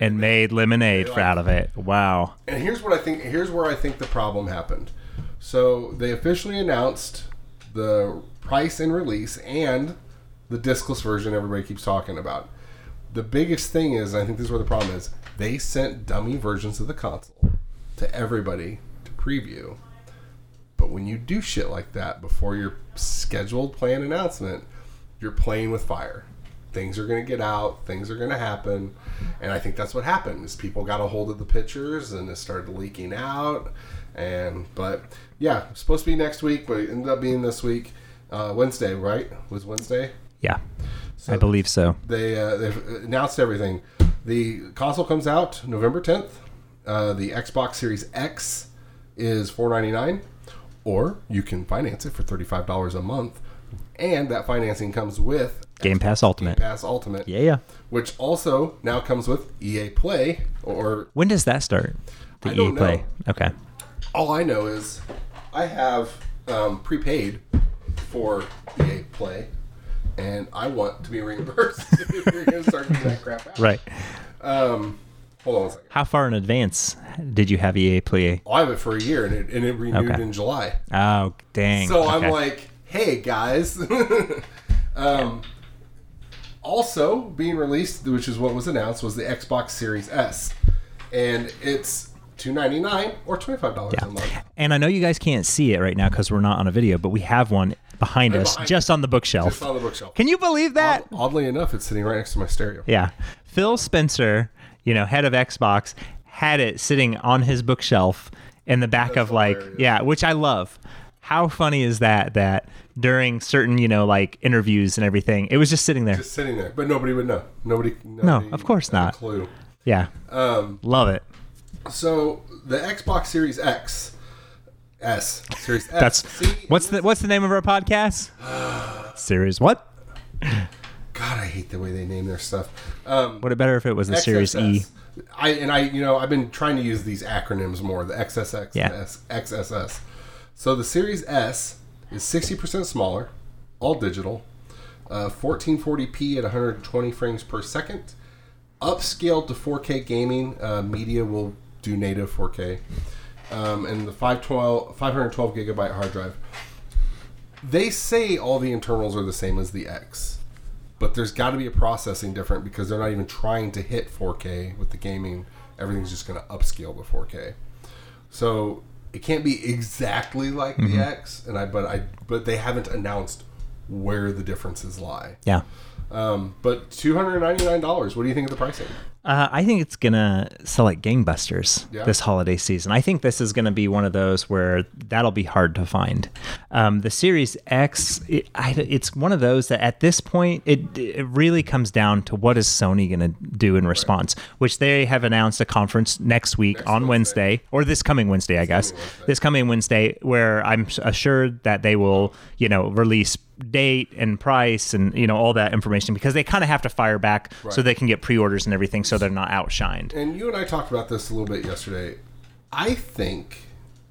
and made lemonade like- out of it. Wow. And here's what I think. Here's where I think the problem happened. So they officially announced the price and release and the discless version everybody keeps talking about. The biggest thing is, I think this is where the problem is, they sent dummy versions of the console to everybody to preview. But when you do shit like that before your scheduled planned announcement, you're playing with fire. Things are going to get out. Things are going to happen, and I think that's what happened. Is people got a hold of the pictures and it started leaking out, and but yeah, supposed to be next week, but it ended up being this week, uh, Wednesday, right? Was Wednesday? Yeah. So I believe so. they uh, they've announced everything. The console comes out November 10th. Uh, the Xbox Series X is 4.99, or you can finance it for $35 a month, and that financing comes with Game Pass Game Ultimate. Pass Ultimate, Yeah, yeah. which also now comes with EA Play. Or When does that start? The I EA Play. know. Okay. all I know is I have um, prepaid for EA Play, and I want to be reimbursed *laughs* if you're going to start that crap out. Right. Um, hold on one second. How far in advance did you have EA Play? I have it for a year, and it, and it renewed Okay. in July. Oh, dang. So Okay. I'm like, hey guys. *laughs* um, also being released, which is what was announced, was the Xbox Series S, and it's two ninety nine or twenty five dollars a month. And I know you guys can't see it right now because we're not on a video, but we have one behind us, behind- just on the bookshelf. Just on the bookshelf. Can you believe that? Oddly enough, it's sitting right next to my stereo. Yeah. Phil Spencer, you know, head of Xbox, had it sitting on his bookshelf in the back That's of like, yeah, which I love. How funny is that? That during certain, you know, like interviews and everything, it was just sitting there. Just sitting there, but nobody would know. Nobody. nobody of course not. Clue. Yeah. Um, Love it. So the Xbox Series X, S, Series S. That's See, what's the what's the name of our podcast? *sighs* Series what? God, I hate the way they name their stuff. Um, Would it better if it was the Series E? XSS. I and I, you know, I've been trying to use these acronyms more. The XSX, Yeah. the S, XSS. So the Series S is sixty percent smaller, all digital, uh, 1440p at 120 frames per second, upscaled to 4K gaming. Uh, media will do native 4K, um, and the 512, 512 gigabyte hard drive. They say all the internals are the same as the X but there's got to be a processing different because they're not even trying to hit 4K with the gaming. Everything's just going to upscale to 4K. So it can't be exactly like the X, and I but I but they haven't announced where the differences lie. Yeah. Um, but two hundred ninety nine dollars. What do you think of the pricing? Uh, I think it's gonna sell like gangbusters Yeah. this holiday season. I think this is gonna be one of those where that'll be hard to find. Um, the Series X, it, I, it's one of those that at this point it it really comes down to what is Sony gonna do in response, which they have announced a conference next week on Wednesday. Wednesday or this coming Wednesday, I guess. Wednesday. This coming Wednesday, where I'm assured that they will, you know, release date and price and you know all that information because they kind of have to fire back so they can get pre-orders and everything so they're not outshined. And you and I talked about this a little bit yesterday. I think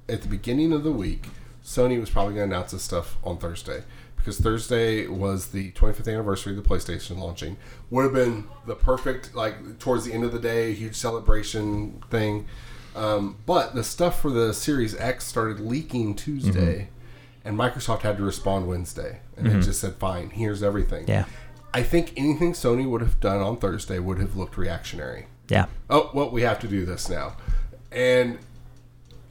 at the beginning of the week, Sony was probably going to announce this stuff on Thursday because Thursday was the 25th anniversary of the PlayStation launching. Would have been the perfect like towards the end of the day, huge celebration thing. Um, but the stuff for the Series X started leaking Tuesday, and Microsoft had to respond Wednesday, and it mm-hmm. just said, "Fine, here's everything." Yeah. I think anything Sony would have done on Thursday would have looked reactionary. Yeah. Oh, well, we have to do this now. And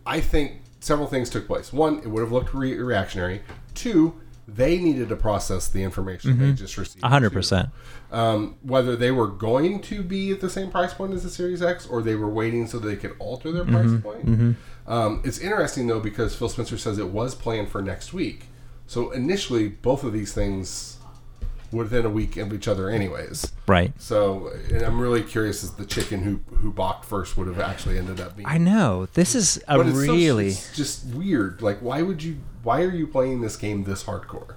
I think several things took place. One, it would have looked re- reactionary. Two, they needed to process the information they mm-hmm. just received. A hundred too. percent. Um, whether they were going to be at the same price point as the Series X or they were waiting so they could alter their price mm-hmm. point. Um, it's interesting, though, because Phil Spencer says it was planned for next week. So initially, both of these things were within a week of each other, anyways. Right. So, and I'm really curious as the chicken who who balked first would have actually ended up being. I know. This is a so- really it's just weird. Like, why would you? Why are you playing this game this hardcore?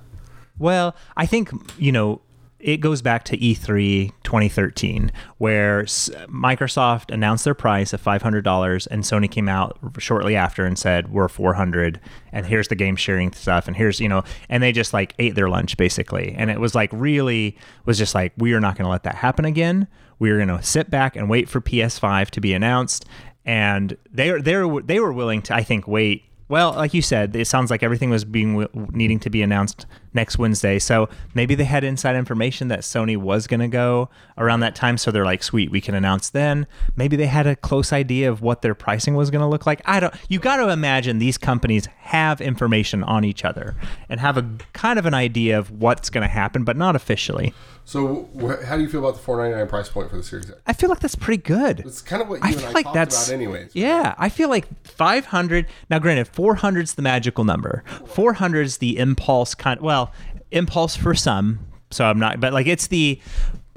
Well, I think, you know, it goes back to E E3 2013, where Microsoft announced their price of $500 and Sony came out shortly after and said, we're 400 and here's the game sharing stuff. And here's, you know, and they just like ate their lunch basically. And it was like really was just like, we are not going to let that happen again. We are going to sit back and wait for PS5 to be announced. And they they were, they were willing to, I think, wait well, like you said, it sounds like everything was being needing to be announced next Wednesday. So maybe they had inside information that Sony was going to go around that time. So they're like, "Sweet, we can announce then." Maybe they had a close idea of what their pricing was going to look like. I don't. You got to imagine these companies have information on each other and have a kind of an idea of what's going to happen, but not officially. So, wh- how do you feel about the 499 price point for the Series X? I feel like that's pretty good. It's kind of what you I and feel I like talked that's about, anyways. Yeah, I feel like 500. Now, granted, 400 is the magical number. 400 is the impulse kind. Well, impulse for some. So I'm not, but like it's the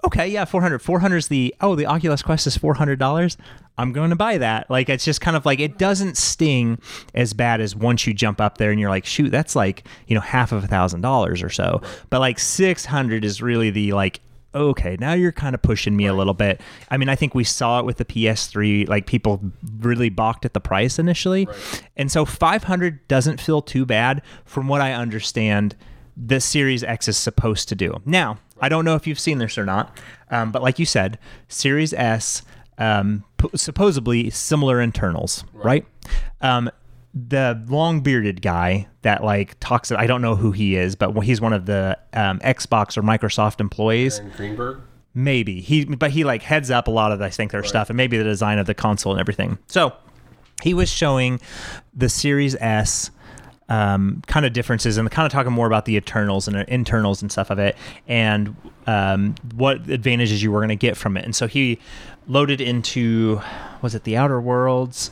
okay, yeah, 400. 400 is the oh, the Oculus Quest is 400 dollars. I'm going to buy that. Like it's just kind of like it doesn't sting as bad as once you jump up there and you're like, shoot, that's like you know half of a thousand dollars or so. But like 600 is really the like okay, now you're kind of pushing me a little bit. I mean, I think we saw it with the PS3, like people really balked at the price initially. And so 500 doesn't feel too bad from what I understand the Series X is supposed to do. Now, I don't know if you've seen this or not, um, but like you said, Series S, um, p- supposedly similar internals, right? Um, the long bearded guy that like talks I don't know who he is, but he's one of the um, Xbox or Microsoft employees. Aaron Greenberg. Maybe he, but he like heads up a lot of I think their stuff, and maybe the design of the console and everything. So he was showing the Series S um, kind of differences and kind of talking more about the internals and uh, internals and stuff of it, and um, what advantages you were going to get from it. And so he loaded into was it the Outer Worlds?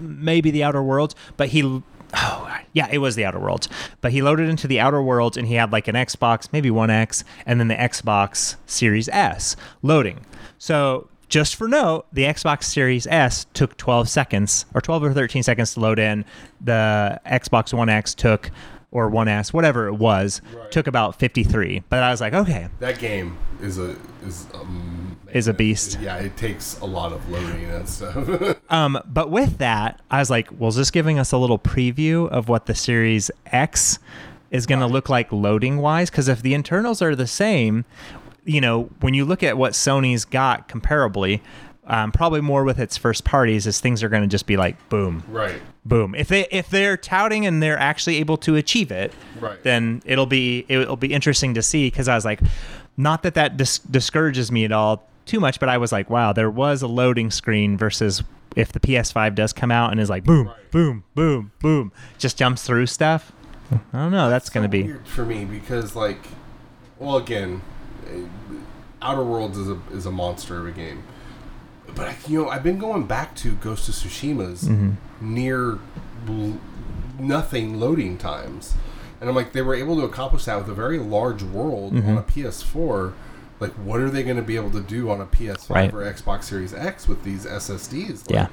maybe the Outer Worlds, but he. Oh, yeah, it was the Outer Worlds. But he loaded into the Outer Worlds and he had like an Xbox, maybe One X, and then the Xbox Series S loading. So, just for note, the Xbox Series S took 12 seconds or 12 or 13 seconds to load in. The Xbox One X took, or One S, whatever it was, Right. took about 53. But I was like, okay, That game is a is um, Is a beast. Yeah, it takes a lot of loading and stuff. *laughs* Um, but with that, I was like, well, is this giving us a little preview of what the Series X is going to look like loading wise? Because if the internals are the same, you know, when you look at what Sony's got comparably, um, probably more with its first parties, is things are going to just be like boom, right. boom. If they if they're touting and they're actually able to achieve it, Right. then it'll be it'll be interesting to see. Because I was like, not that that dis- discourages me at all too much, but I was like, wow, there was a loading screen versus if the PS5 does come out and is like boom, Right. boom, boom, boom, just jumps through stuff. I don't know. That's going to be weird for me because like, well, again, Outer Worlds is a is a monster of a game. But I, you know, I've been going back to Ghost of Tsushima's Mm-hmm. near l- nothing loading times, and I'm like, they were able to accomplish that with a very large world Mm-hmm. on a PS4. Like, what are they going to be able to do on a PS5 Right. or Xbox Series X with these SSDs? Like, Yeah.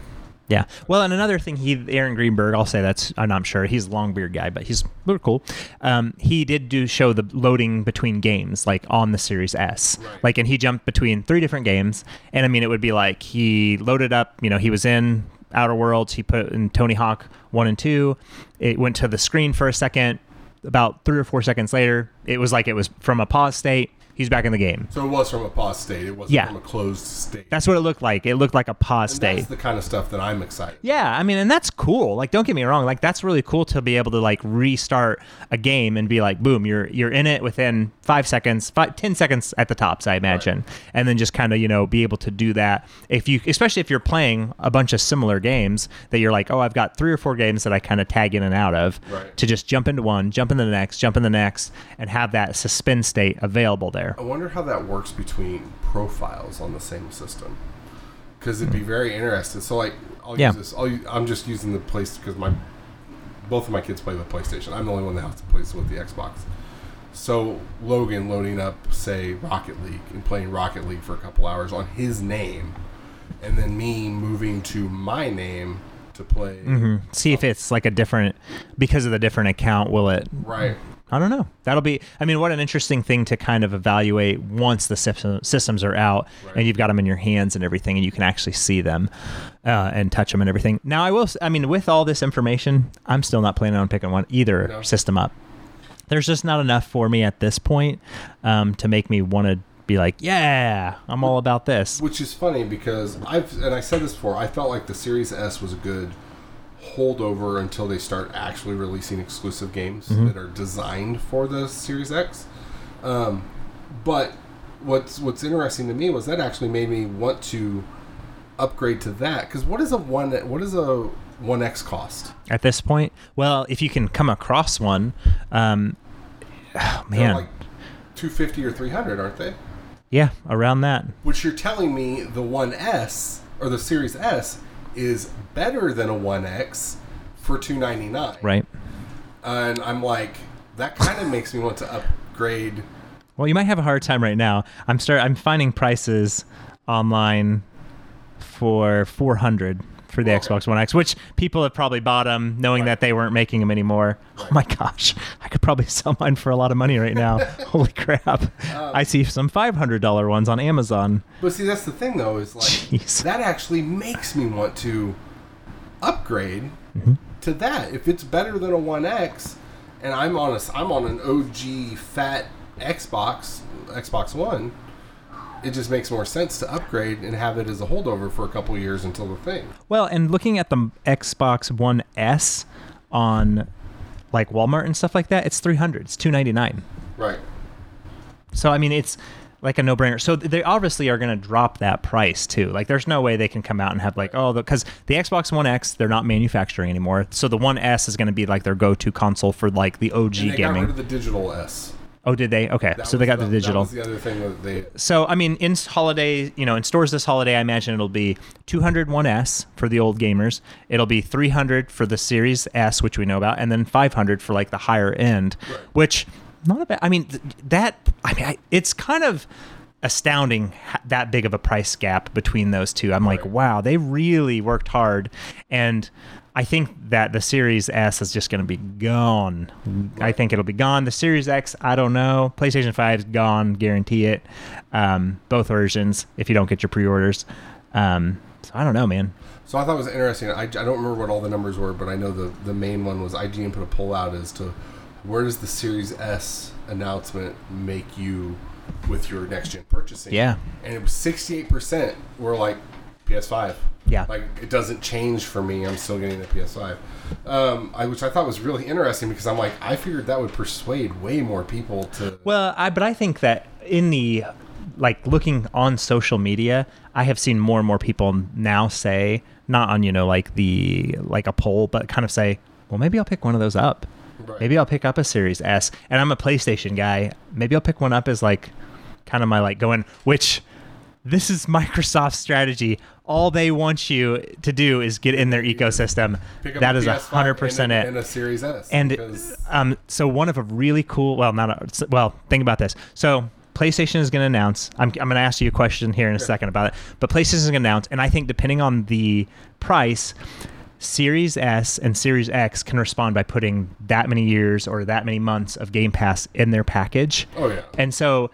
Yeah. Well, and another thing, he Aaron Greenberg, I'll say that's I'm not sure he's a long beard guy, but he's really cool. Um, he did do show the loading between games, like on the Series S, Right. like, and he jumped between three different games, and I mean, it would be like he loaded up, you know, he was in Outer Worlds, he put in Tony Hawk one and two, it went to the screen for a second. about three or four seconds later, it was like it was from a pause state. He's back in the game. So it was from a pause state. It wasn't Yeah. from a closed state. That's what it looked like. It looked like a pause And state. that's the kind of stuff that I'm excited. Yeah, I mean, and that's cool. Like, don't get me wrong. Like, that's really cool to be able to like restart a game and be like, boom, you're you're in it within five seconds, five, ten seconds at the tops, I imagine, and then just kind of you know be able to do that. If you, especially if you're playing a bunch of similar games that you're like, oh, I've got three or four games that I kind of tag in and out of, Right. to just jump into one, jump into the next, jump in the next, and have that suspend state available there. I wonder how that works between profiles on the same system. Because it'd be very interesting. So, like, I'll. Yeah. use this. I'll, I'm just using the place because my both of my kids play the PlayStation. I'm the only one that has to play with the Xbox. So Logan loading up, say Rocket League, and playing Rocket League for a couple hours on his name, and then me moving to my name to play. Mm-hmm. See if um, it's like a different because of the different account. Will it Right. I don't know. That'll be. I mean, what an interesting thing to kind of evaluate once the system, systems are out Right. and you've got them in your hands and everything, and you can actually see them uh, and touch them and everything. Now, I will. I mean, with all this information, I'm still not planning on picking one either No. system up. There's just not enough for me at this point um, to make me want to be like, yeah, I'm all about this. Which is funny because I've and I said this before. I felt like the Series S was a good holdover until they start actually releasing exclusive games that are designed for the Series X. Um, but what's what's interesting to me was that actually made me want to upgrade to that because what is a one what is a one X cost? At this point, well, if you can come across one, um, oh, man, like two fifty or three hundred, aren't they? yeah, around that. Which you're telling me the One S or the Series S is better than a One X for two ninety nine. Right. And I'm like, that kind of *laughs* makes me want to upgrade. Well, you might have a hard time right now. I'm start. I'm finding prices online for 400 for the. Xbox One X, which people have probably bought them knowing that they weren't making them anymore. *laughs* Oh my gosh, I could probably *laughs* sell mine for a lot of money right now. *laughs* Holy crap! I see some $500 ones on Amazon. But see, that's the thing though, is like Jeez. that actually makes me want to upgrade Mm-hmm. to that. If it's better than a One X, and I'm on a I'm on an OG fat Xbox Xbox One. It just makes more sense to upgrade and have it as a holdover for a couple years until the thing. Well, and looking at the Xbox One S on like Walmart and stuff like that, it's 300. It's 299. Right. So I mean, it's like a no-brainer. So they obviously are going to drop that price too. Like, there's no way they can come out and have like, oh, because the, Xbox One X they're not manufacturing anymore. So the One S is going to be like their go-to console for like the OG And they got gaming. rid of the digital S. oh, did they? Okay, That so they got the, digital. That was the other thing that they. So I mean, in holiday, you know, in stores this holiday, I imagine it'll be 200 1S for the old gamers. It'll be 300 for the Series S, which we know about, and then 500 for like the higher end, Right. which not a bad. I mean, th- that I mean, I, it's kind of astounding that big of a price gap between those two. I'm like, wow, they really worked hard, and. I think that the Series S is just going to be gone. I think it'll be gone. The Series X, I don't know. PlayStation 5's gone, guarantee it. Um, both versions, if you don't get your pre-orders. Um, so I don't know, man. So I thought it was interesting. I, I don't remember what all the numbers were, but I know the the main one was IGN put a poll out as to where does the Series S announcement make you with your next gen purchasing? Yeah. and it was sixty eight percent were like PS5. Yeah. like it doesn't change for me. I'm still getting the PS5, um, I, which I thought was really interesting because I'm like I figured that would persuade way more people to. Well, I but I think that in the like looking on social media, I have seen more and more people now say not on you know like the like a poll, but kind of say, well, maybe I'll pick one of those up. Right. Maybe I'll pick up a Series S, and I'm a PlayStation guy. Maybe I'll pick one up as like kind of my like going which. This is Microsoft's strategy. All they want you to do is get in their ecosystem. That is PS5 hundred percent it. and a Series S. And because- um, so one of a really cool, well, not a, well, think about this. So PlayStation is going to announce. I'm, I'm going to ask you a question here in a second about it. But PlayStation is going to announce, and I think depending on the price, Series S and Series X can respond by putting that many years or that many months of Game Pass in their package. oh yeah, And so,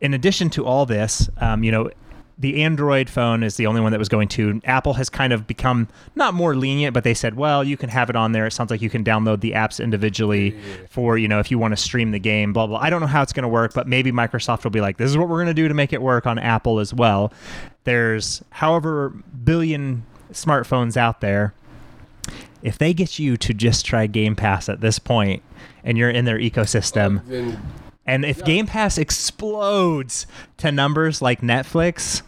in addition to all this, um, you know, the Android phone is the only one that was going to. Apple has kind of become not more lenient, but they said, well, you can have it on there. It sounds like you can download the apps individually for, you know, if you want to stream the game, blah, blah. I don't know how it's going to work, but maybe Microsoft will be like, this is what we're going to do to make it work on Apple as well. There's however billion smartphones out there. If they get you to just try Game Pass at this point and you're in their ecosystem, Then and if Game Pass explodes to numbers like Netflix,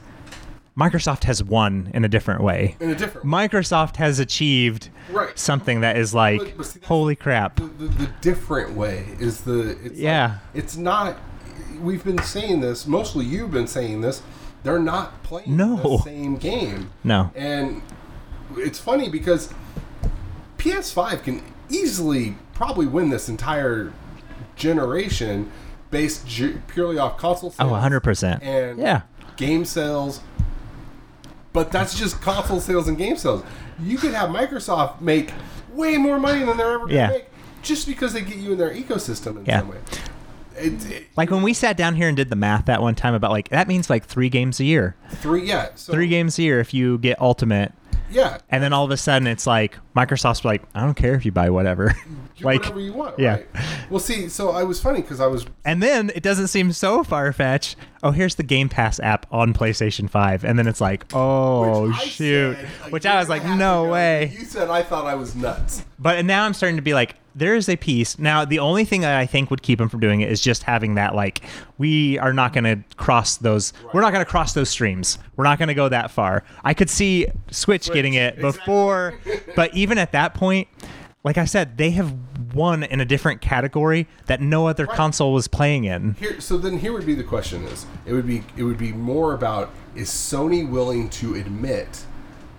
Microsoft has won in a different way. in a different Microsoft has achieved Right. something that is like, But- but see, holy crap. the, the, the different way is the it's Yeah. like- it's not we've been saying this mostly you've been saying this they're not playing No. the same game No. and it's funny because ps5 can easily probably win this entire generation based ju- purely off console oh, sales. Oh, 100%. and yeah. game sales. But that's just console sales and game sales. You could have Microsoft make way more money than they're ever going to Yeah. make just because they get you in their ecosystem in Yeah. some way. It, it- Like when we sat down here and did the math that one time about like, that means like three games a year. three, yeah, so, Three games a year if you get Ultimate. yeah, And then all of a sudden it's like, Microsoft's like, I don't care if you buy whatever. *laughs* like, whatever you want. yeah. Right? Well, see, so I was funny because I was And then it doesn't seem so far fetched. Oh, here's the Game Pass app on PlayStation 5. And then it's like, oh, which shoot. said Which I was like, no way. You said I thought I was nuts. But now I'm starting to be like, there is a piece. Now, the only thing that I think would keep them from doing it is just having that, like, we are not going to cross those, we're not going to cross those streams. We're not going to go that far. I could see Switch, getting it exactly. before, but even at that point, like I said, they have won in a different category that no other console was playing in. Here, so then here would be the question: is it would be it would be more about is Sony willing to admit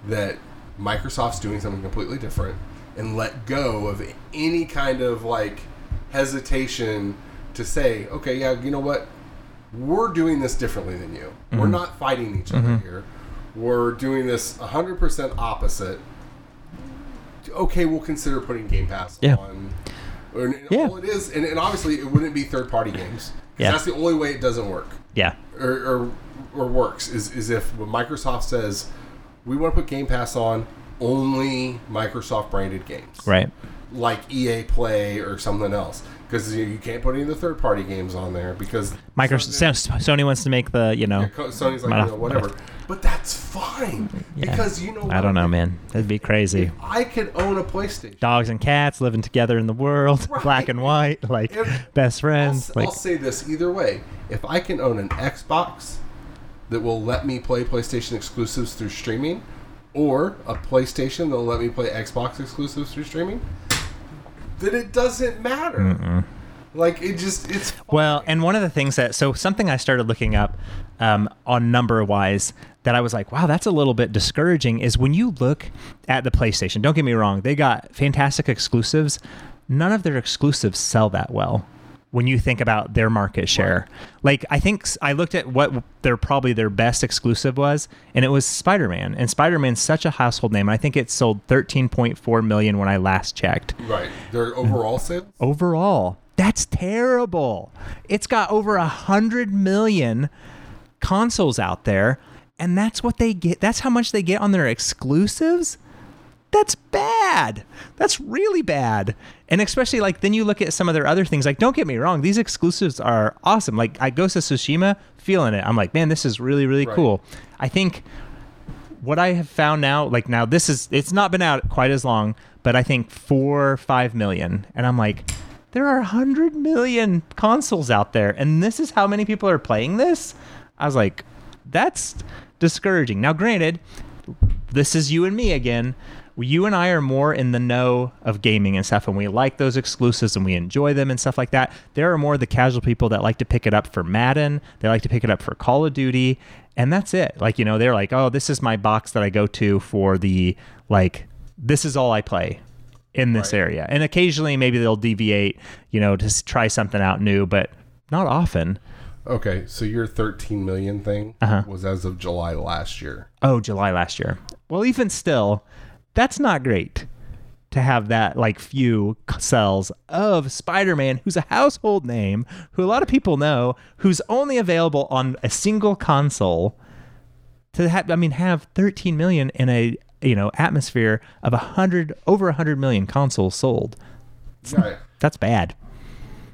that Microsoft's doing something completely different and let go of any kind of like hesitation to say, okay, yeah, you know what, we're doing this differently than you. We're mm-hmm. not fighting each other mm-hmm. here. We're doing this 100% opposite. Okay, we'll consider putting Game Pass Yeah. on. And Yeah. all it is, and, and obviously it wouldn't be third party games. Yeah. That's the only way it doesn't work Yeah. or, or, or works is, is if Microsoft says we want to put Game Pass on only Microsoft branded games, Right. Like EA Play or something else, because you, you can't put any of the third party games on there because Microsoft, Sony wants to make the, you know, Co- Sony's like you know, whatever. But that's fine because you know I don't know, man. That'd be crazy. I could own a PlayStation. Dogs and cats living together in the world, Right. *laughs* black and white, like If- best I'll, friends. like, I'll say this either way. If I can own an Xbox that will let me play PlayStation exclusives through streaming, or a PlayStation that will let me play Xbox exclusives through streaming, then it doesn't matter. Like it just it's Well, and one of the things that so something I started looking up um, on number wise that I was like, wow, that's a little bit discouraging. Is when you look at the PlayStation. Don't get me wrong; they got fantastic exclusives. None of their exclusives sell that well. When you think about their market share, like I think I looked at what their probably their best exclusive was, and it was Spider Man. And Spider Man's such a household name. I think it sold 13.4 million when I last checked right. Their overall sales. overall. That's terrible. It's got over a hundred million consoles out there, and that's what they get. That's how much they get on their exclusives. That's bad. That's really bad. And especially like then you look at some of their other things. Like, don't get me wrong, these exclusives are awesome. Like I Ghost of Tsushima, feeling it. I'm like, man, this is really, really Right. cool. I think what I have found now, like now this is it's not been out quite as long, but I think four five million. And I'm like, there are a hundred million consoles out there, and this is how many people are playing this. I was like, that's discouraging. Now, granted, this is you and me again. You and I are more in the know of gaming and stuff, and we like those exclusives and we enjoy them and stuff like that. There are more the casual people that like to pick it up for Madden, they like to pick it up for Call of Duty, and that's it. Like, you know, they're like, oh, this is my box that I go to for the, like, this is all I play in this Right. area. And occasionally maybe they'll deviate, you know, to try something out new, but not often. Okay, so your 13 million thing Uh-huh. was as of July last year. Oh, July last year. Well, even still, that's not great to have that like few cells of Spider-Man, who's a household name, who a lot of people know, who's only available on a single console. to have I mean have 13 million in a you know atmosphere of a hundred over a hundred million consoles sold. Right. That's bad.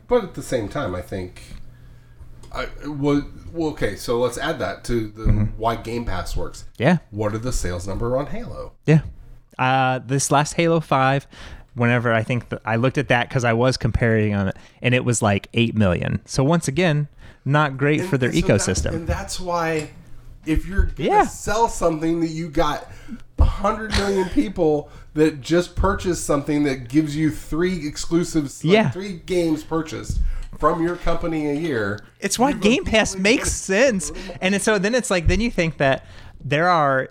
But at the same time, I think. I well, well okay. So let's add that to the Mm-hmm. why Game Pass works. Yeah. What are the sales number on Halo? Yeah. Uh, this last Halo 5, whenever I think that I looked at that because I was comparing on it, and it was like 8 million. So once again, not great for their And so ecosystem. and that's why, if you're gonna Yeah. sell something that you got a hundred million people that just purchased something that gives you three exclusives, like Yeah. three games purchased from your company a year. It's why Game Pass makes sense. And so then it's like, then you think that there are,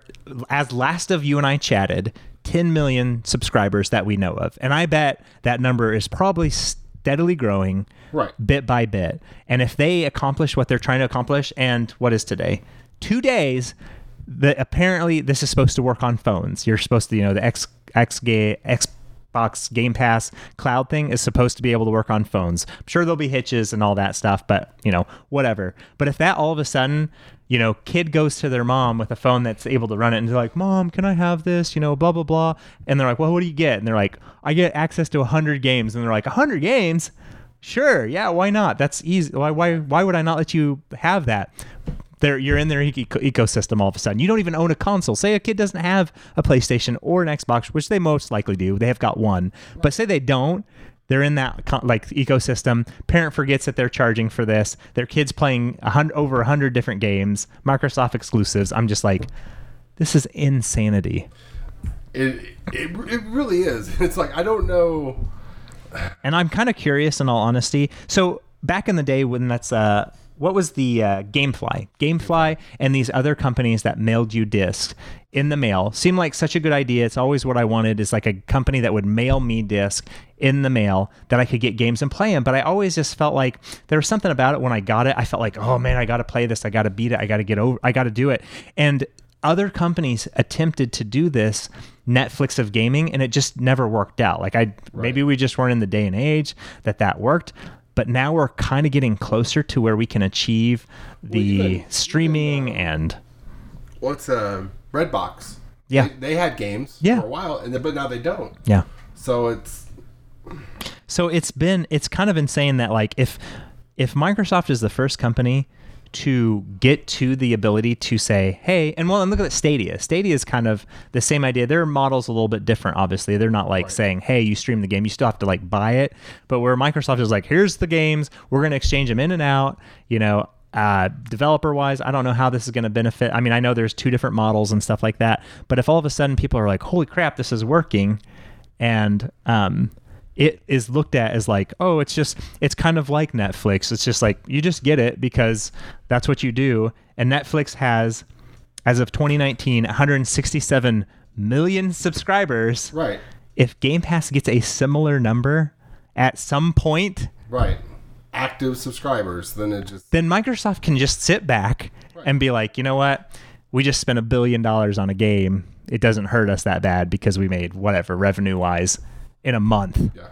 as last of you and I chatted, 10 million subscribers that we know of. And I bet that number is probably steadily growing Right. bit by bit. And if they accomplish what they're trying to accomplish, and what is today? Two days. That apparently this is supposed to work on phones. You're supposed to, you know, the X X ga- Xbox Game Pass cloud thing is supposed to be able to work on phones. I'm sure there'll be hitches and all that stuff, but you know, whatever. But if that all of a sudden, you know, kid goes to their mom with a phone that's able to run it and they're like, "Mom, can I have this?" you know, blah blah blah. And they're like, "Well, what do you get?" And they're like, "I get access to 100 games." And they're like, "100 games?" Sure, yeah, why not? That's easy. Why why why would I not let you have that? They're, you're in their eco- ecosystem all of a sudden. You don't even own a console. Say a kid doesn't have a PlayStation or an Xbox, which they most likely do. They have got one. But say they don't, they're in that like ecosystem. Parent forgets that they're charging for this. Their kids playing hundred, over a hundred different games, Microsoft exclusives. I'm just like, this is insanity. It, it it really is. *laughs* It's like I don't know. And I'm kind of curious, in all honesty. So back in the day, when that's uh, what was the uh, GameFly? GameFly and these other companies that mailed you discs in the mail seemed like such a good idea. It's always what I wanted is like a company that would mail me disc in the mail that I could get games and play them. But I always just felt like there was something about it when I got it. I felt like, oh man, I got to play this. I got to beat it. I got to get over. I got to do it. And other companies attempted to do this Netflix of gaming and it just never worked out. Like I maybe we just weren't in the day and age that that worked, but now we're kind of getting closer to where we can achieve the even- streaming even, uh, and What's uh, Redbox? Yeah. they, they had games Yeah. for a while, and then, but now they don't. yeah. So it's So it's been it's kind of insane that like if if Microsoft is the first company to get to the ability to say, hey, and well, and look at Stadia. Stadia is kind of the same idea. Their model's a little bit different, obviously. They're not like saying, hey, you stream the game. You still have to like buy it. But where Microsoft is like, here's the games. We're going to exchange them in and out. You know, uh, developer wise, I don't know how this is going to benefit. I mean, I know there's two different models and stuff like that. But if all of a sudden people are like, holy crap, this is working, and um, it is looked at as like, oh, it's just, it's kind of like Netflix. It's just like, you just get it because that's what you do. And Netflix has, as of 2019, 167 million subscribers. right, If Game Pass gets a similar number at some point, right. Active subscribers, then it just then Microsoft can just sit back and be like, you know what? We just spent a billion dollars on a game. It doesn't hurt us that bad because we made whatever revenue wise in a month. yeah.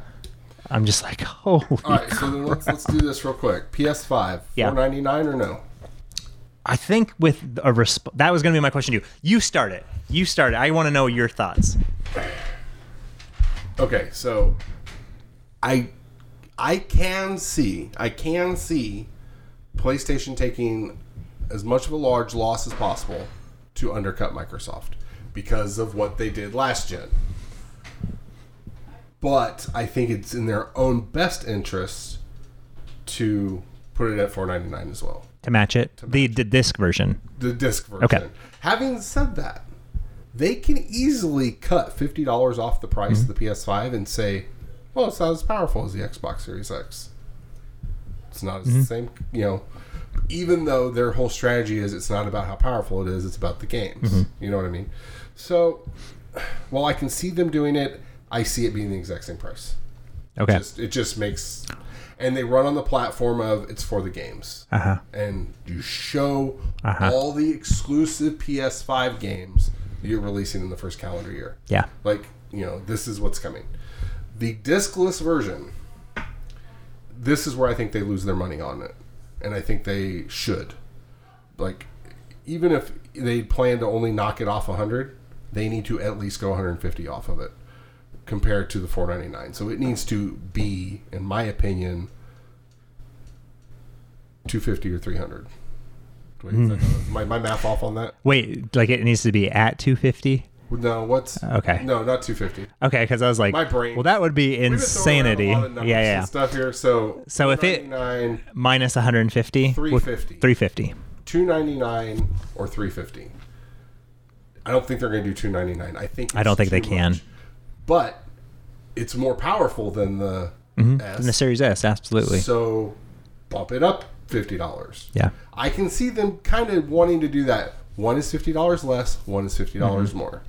I'm just like, holy All right, so then let's let's do this real quick. PS5, Yeah. four ninety nine or no? I think with a resp- that was going to be my question to you. You start it. You start it. I want to know your thoughts. Okay, so I I can see I can see PlayStation taking as much of a large loss as possible to undercut Microsoft because of what they did last gen. But I think it's in their own best interest to put it at 4.99 as well. To match it, the, the disc version. The disc version. Okay. Having said that, they can easily cut fifty dollars off the price Mm-hmm. of the PS5 and say, "Well, it's not as powerful as the Xbox Series X. It's not Mm-hmm. the same." You know, even though their whole strategy is it's not about how powerful it is; it's about the games. Mm-hmm. You know what I mean? So, while I can see them doing it, I see it being the exact same price. Okay. Just, it just makes, and they run on the platform of it's for the games Uh huh. and you show Uh-huh. all the exclusive PS5 games you're releasing in the first calendar year. Yeah. Like, you know, this is what's coming. The discless version, this is where I think they lose their money on it. And I think they should. Like, even if they plan to only knock it off 100, they need to at least go 150 off of it compared to the 499. So it needs to be, in my opinion, 250 or 300. Wait, that- hmm. my, my math off on that? Wait, like it needs to be at 250? No, what's Okay. No, not 250. Okay, because I was like, My brain- well, that would be We've been throwing around a insanity. lot of numbers Yeah, yeah. stuff here. So So if it- 499, Minus 150? 350. 350. 299 or 350. I don't think they're going to do 299. I think I don't think they too can. But it's more powerful than the In S. the Series S, absolutely. So bump it up $50. yeah. I can see them kind of wanting to do that. One is $50 less, one is $50 Mm-hmm. more.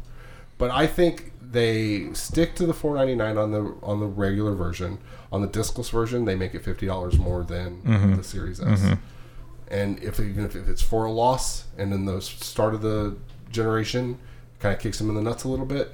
But I think they stick to the 499 on the on the regular version. On the discless version, they make it $50 more than Mm-hmm. the Series S. And if even if, if it's for a loss and then the start of the generation kind of kicks them in the nuts a little bit,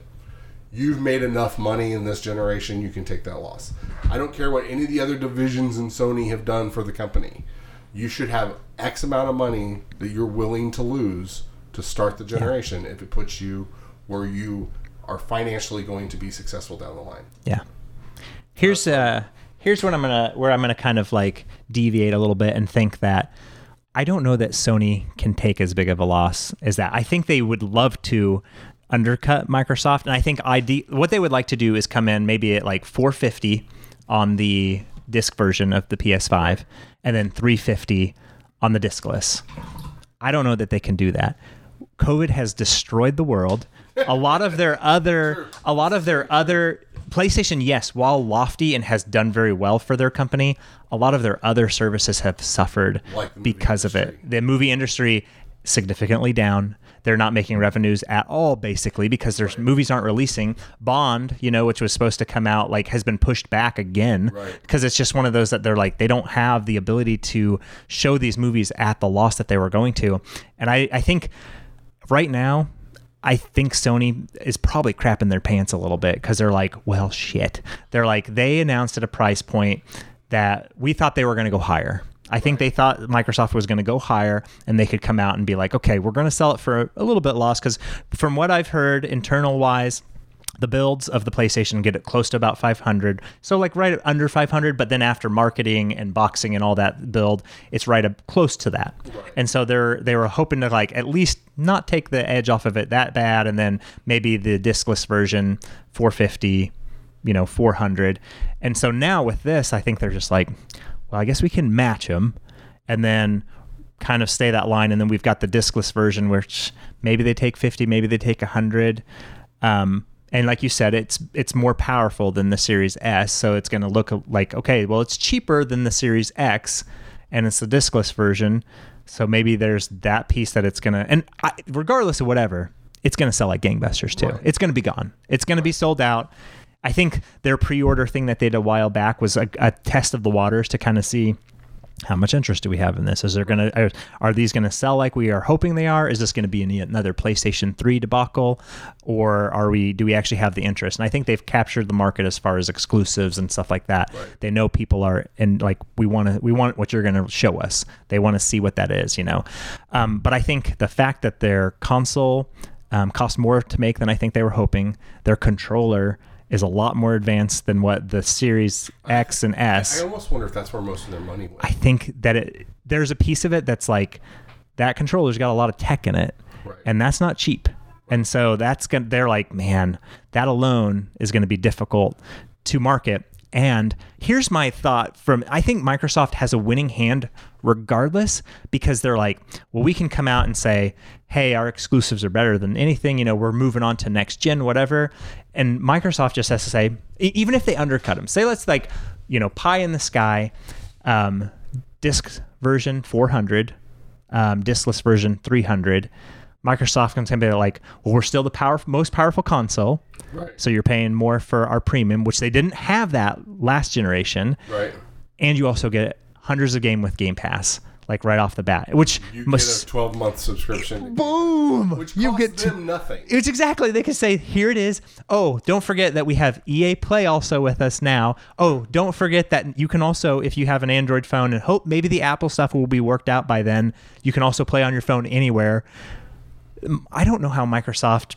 you've made enough money in this generation, you can take that loss. I don't care what any of the other divisions in Sony have done for the company. You should have X amount of money that you're willing to lose to start the generation if it puts you where you are financially going to be successful down the line. Yeah. Here's uh here's what I'm gonna where I'm gonna kind of like deviate a little bit and think that I don't know that Sony can take as big of a loss as that. I think they would love to undercut Microsoft, and I think ID what they would like to do is come in maybe at like 450 on the disc version of the PS5, and then 350 on the discless. I don't know that they can do that. COVID has destroyed the world. A lot of their other, a lot of their other PlayStation, yes, while lofty and has done very well for their company, a lot of their other services have suffered Like the because of it. The movie industry significantly down. They're not making revenues at all, basically, because their movies aren't releasing. Bond, you know, which was supposed to come out, like has been pushed back again Right. because it's just one of those that they're like they don't have the ability to show these movies at the loss that they were going to and i, I think right now i think sony is probably crapping their pants a little bit because they're like well shit they're like they announced at a price point that we thought they were going to go higher I think they thought Microsoft was going to go higher and they could come out and be like, okay, we're going to sell it for a little bit loss. Because from what I've heard, internal wise, the builds of the PlayStation get it close to about 500. So like right under 500, but then after marketing and boxing and all that build, it's right up close to that. And so they're they were hoping to like at least not take the edge off of it that bad and then maybe the discless version 450, you know, 400. And so now with this, I think they're just like, well, I guess we can match them and then kind of stay that line and then we've got the discless version which maybe they take 50 maybe they take 100 um, and like you said it's it's more powerful than the series s so it's going to look like okay well it's cheaper than the series x and it's the discless version. So maybe there's that piece that it's going to and I, regardless of whatever it's going to sell like gangbusters too. Right. it's going to be gone. It's going to be sold out i think their pre-order thing that they did a while back was a, a test of the waters to kind of see how much interest do we have in this? Is there gonna are, are these gonna sell like we are hoping they are? Is this gonna be another PlayStation 3 debacle, or are we do we actually have the interest? And I think they've captured the market as far as exclusives and stuff like that. They know people are and like we want to we want what you're gonna show us. They want to see what that is, you know. Um, but I think the fact that their console um, cost more to make than I think they were hoping, their controller is a lot more advanced than what the Series X and S. I almost wonder if that's where most of their money went. I think that it there's a piece of it that's like that controller's got a lot of tech in it, Right. and that's not cheap. And so that's gonna they're like, man, that alone is going to be difficult to market. And here's my thought from I think Microsoft has a winning hand regardless because they're like, well, we can come out and say, hey, our exclusives are better than anything. You know, we're moving on to next gen, whatever. And Microsoft just has to say, even if they undercut them, say let's like, you know, pie in the sky, um, disc version 400, um, diskless version 300. Microsoft can say like, well, we're still the power, most powerful console. Right. So you're paying more for our premium, which they didn't have that last generation, Right. and you also get hundreds of game with Game Pass, like right off the bat. Which You must get a 12 month subscription. boom, Which you get to- them nothing. it's exactly. They can say, "Here it is." Oh, don't forget that we have EA Play also with us now. Oh, don't forget that you can also, if you have an Android phone, and hope maybe the Apple stuff will be worked out by then. You can also play on your phone anywhere. I don't know how Microsoft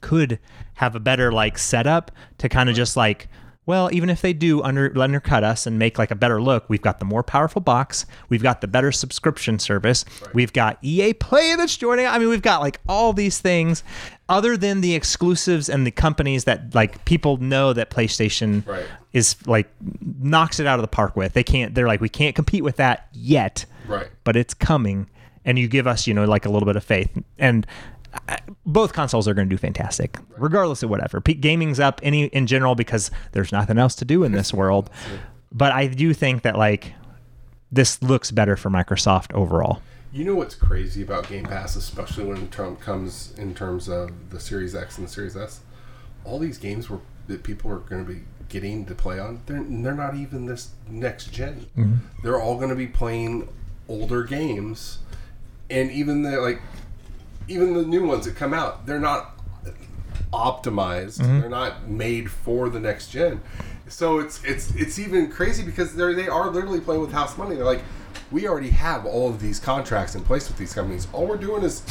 could have a better like setup to kind of just like well, even if they do under undercut us and make like a better look, we've got the more powerful box, we've got the better subscription service, we've got EA Play that's joining. I mean, we've got like all these things, other than the exclusives and the companies that like people know that PlayStation Right. is like knocks it out of the park with. They can't. They're like we can't compete with that yet Right. but it's coming and you give us you know like a little bit of faith. And uh, both consoles are going to do fantastic regardless of whatever. P- gaming's up any in general because there's nothing else to do in this world. But i do think that like this looks better for microsoft overall. You know what's crazy about Game Pass, especially when it comes in terms of the Series X and the Series S? All these games were, that people are going to be getting to play on, they're, they're not even this next gen. They're all going to be playing older games, and even the like, even the new ones that come out, they're not optimized. Mm-hmm. They're not made for the next gen. So it's it's it's even crazy because they're they are literally playing with house money. They're like, we already have all of these contracts in place with these companies. All we're doing is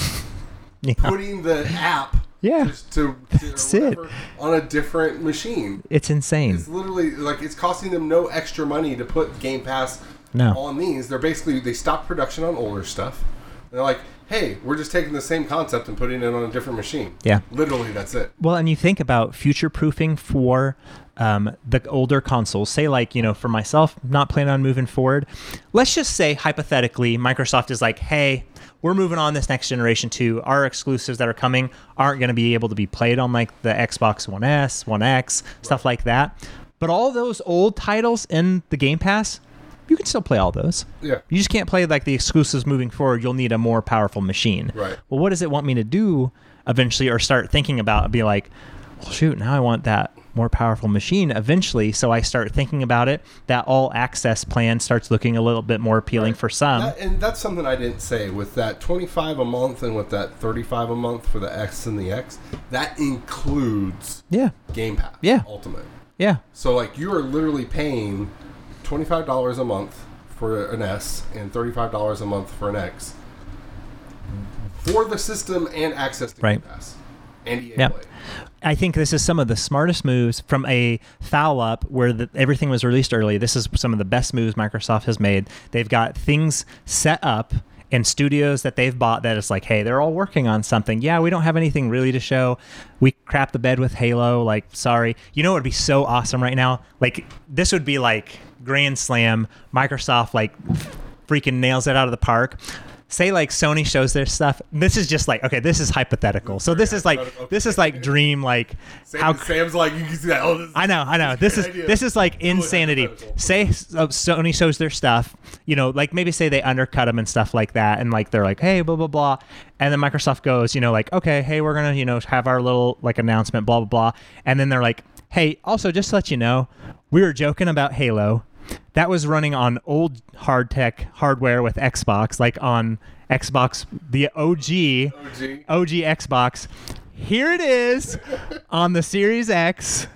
*laughs* yeah putting the app Yeah. just to, to whatever on a different machine. it's insane It's literally like it's costing them no extra money to put Game Pass No. on these. They're basically they stop production on older stuff. They're like, hey, we're just taking the same concept and putting it on a different machine. Yeah. literally that's it. Well, and you think about future proofing for um, the older consoles. Say, like, you know, for myself, not planning on moving forward. Let's just say, hypothetically, Microsoft is like, hey, we're moving on this next generation to our exclusives that are coming aren't going to be able to be played on like the Xbox One S, One X, stuff like that. But all those old titles in the Game Pass, you can still play all those. Yeah. You just can't play like the exclusives moving forward. You'll need a more powerful machine. Right. Well, what does it want me to do eventually, or start thinking about? and Be like, well, shoot, now I want that more powerful machine eventually. So I start thinking about it. That all access plan starts looking a little bit more appealing for some. That, and that's something I didn't say with that 25 a month and with that 35 a month for the X and the X. That includes yeah. Game Pass. Yeah. Ultimate. Yeah. So like you are literally paying twenty five dollars a month for an S and thirty five dollars a month for an X for the system and access to Right. Pass and EA Yep. Play. I think this is some of the smartest moves from a foul up where the, everything was released early. This is some of the best moves Microsoft has made. They've got things set up in studios that they've bought that it's like, hey, they're all working on something. Yeah, we don't have anything really to show. We crap the bed with Halo. Like, sorry. You know what would be so awesome right now? Like, this would be like Grand Slam. Microsoft, like, freaking nails it out of the park. Say like Sony shows their stuff. This is just like okay. This is hypothetical. So this is like hypothetical. this is like dream like Sam, how Sam's like you can see that. Oh, this I know, I know. This is idea. this is like insanity. Say uh, Sony shows their stuff, you know, like maybe say they undercut them and stuff like that, and like they're like, hey, blah blah blah, and then Microsoft goes, you know, like, okay, hey, we're gonna, you know, have our little like announcement, blah blah blah, and then they're like, hey, also just to let you know, we were joking about Halo. That was running on old hard tech hardware with Xbox, like on Xbox, the OG. OG. OG Xbox. Here it is *laughs* on the Series X,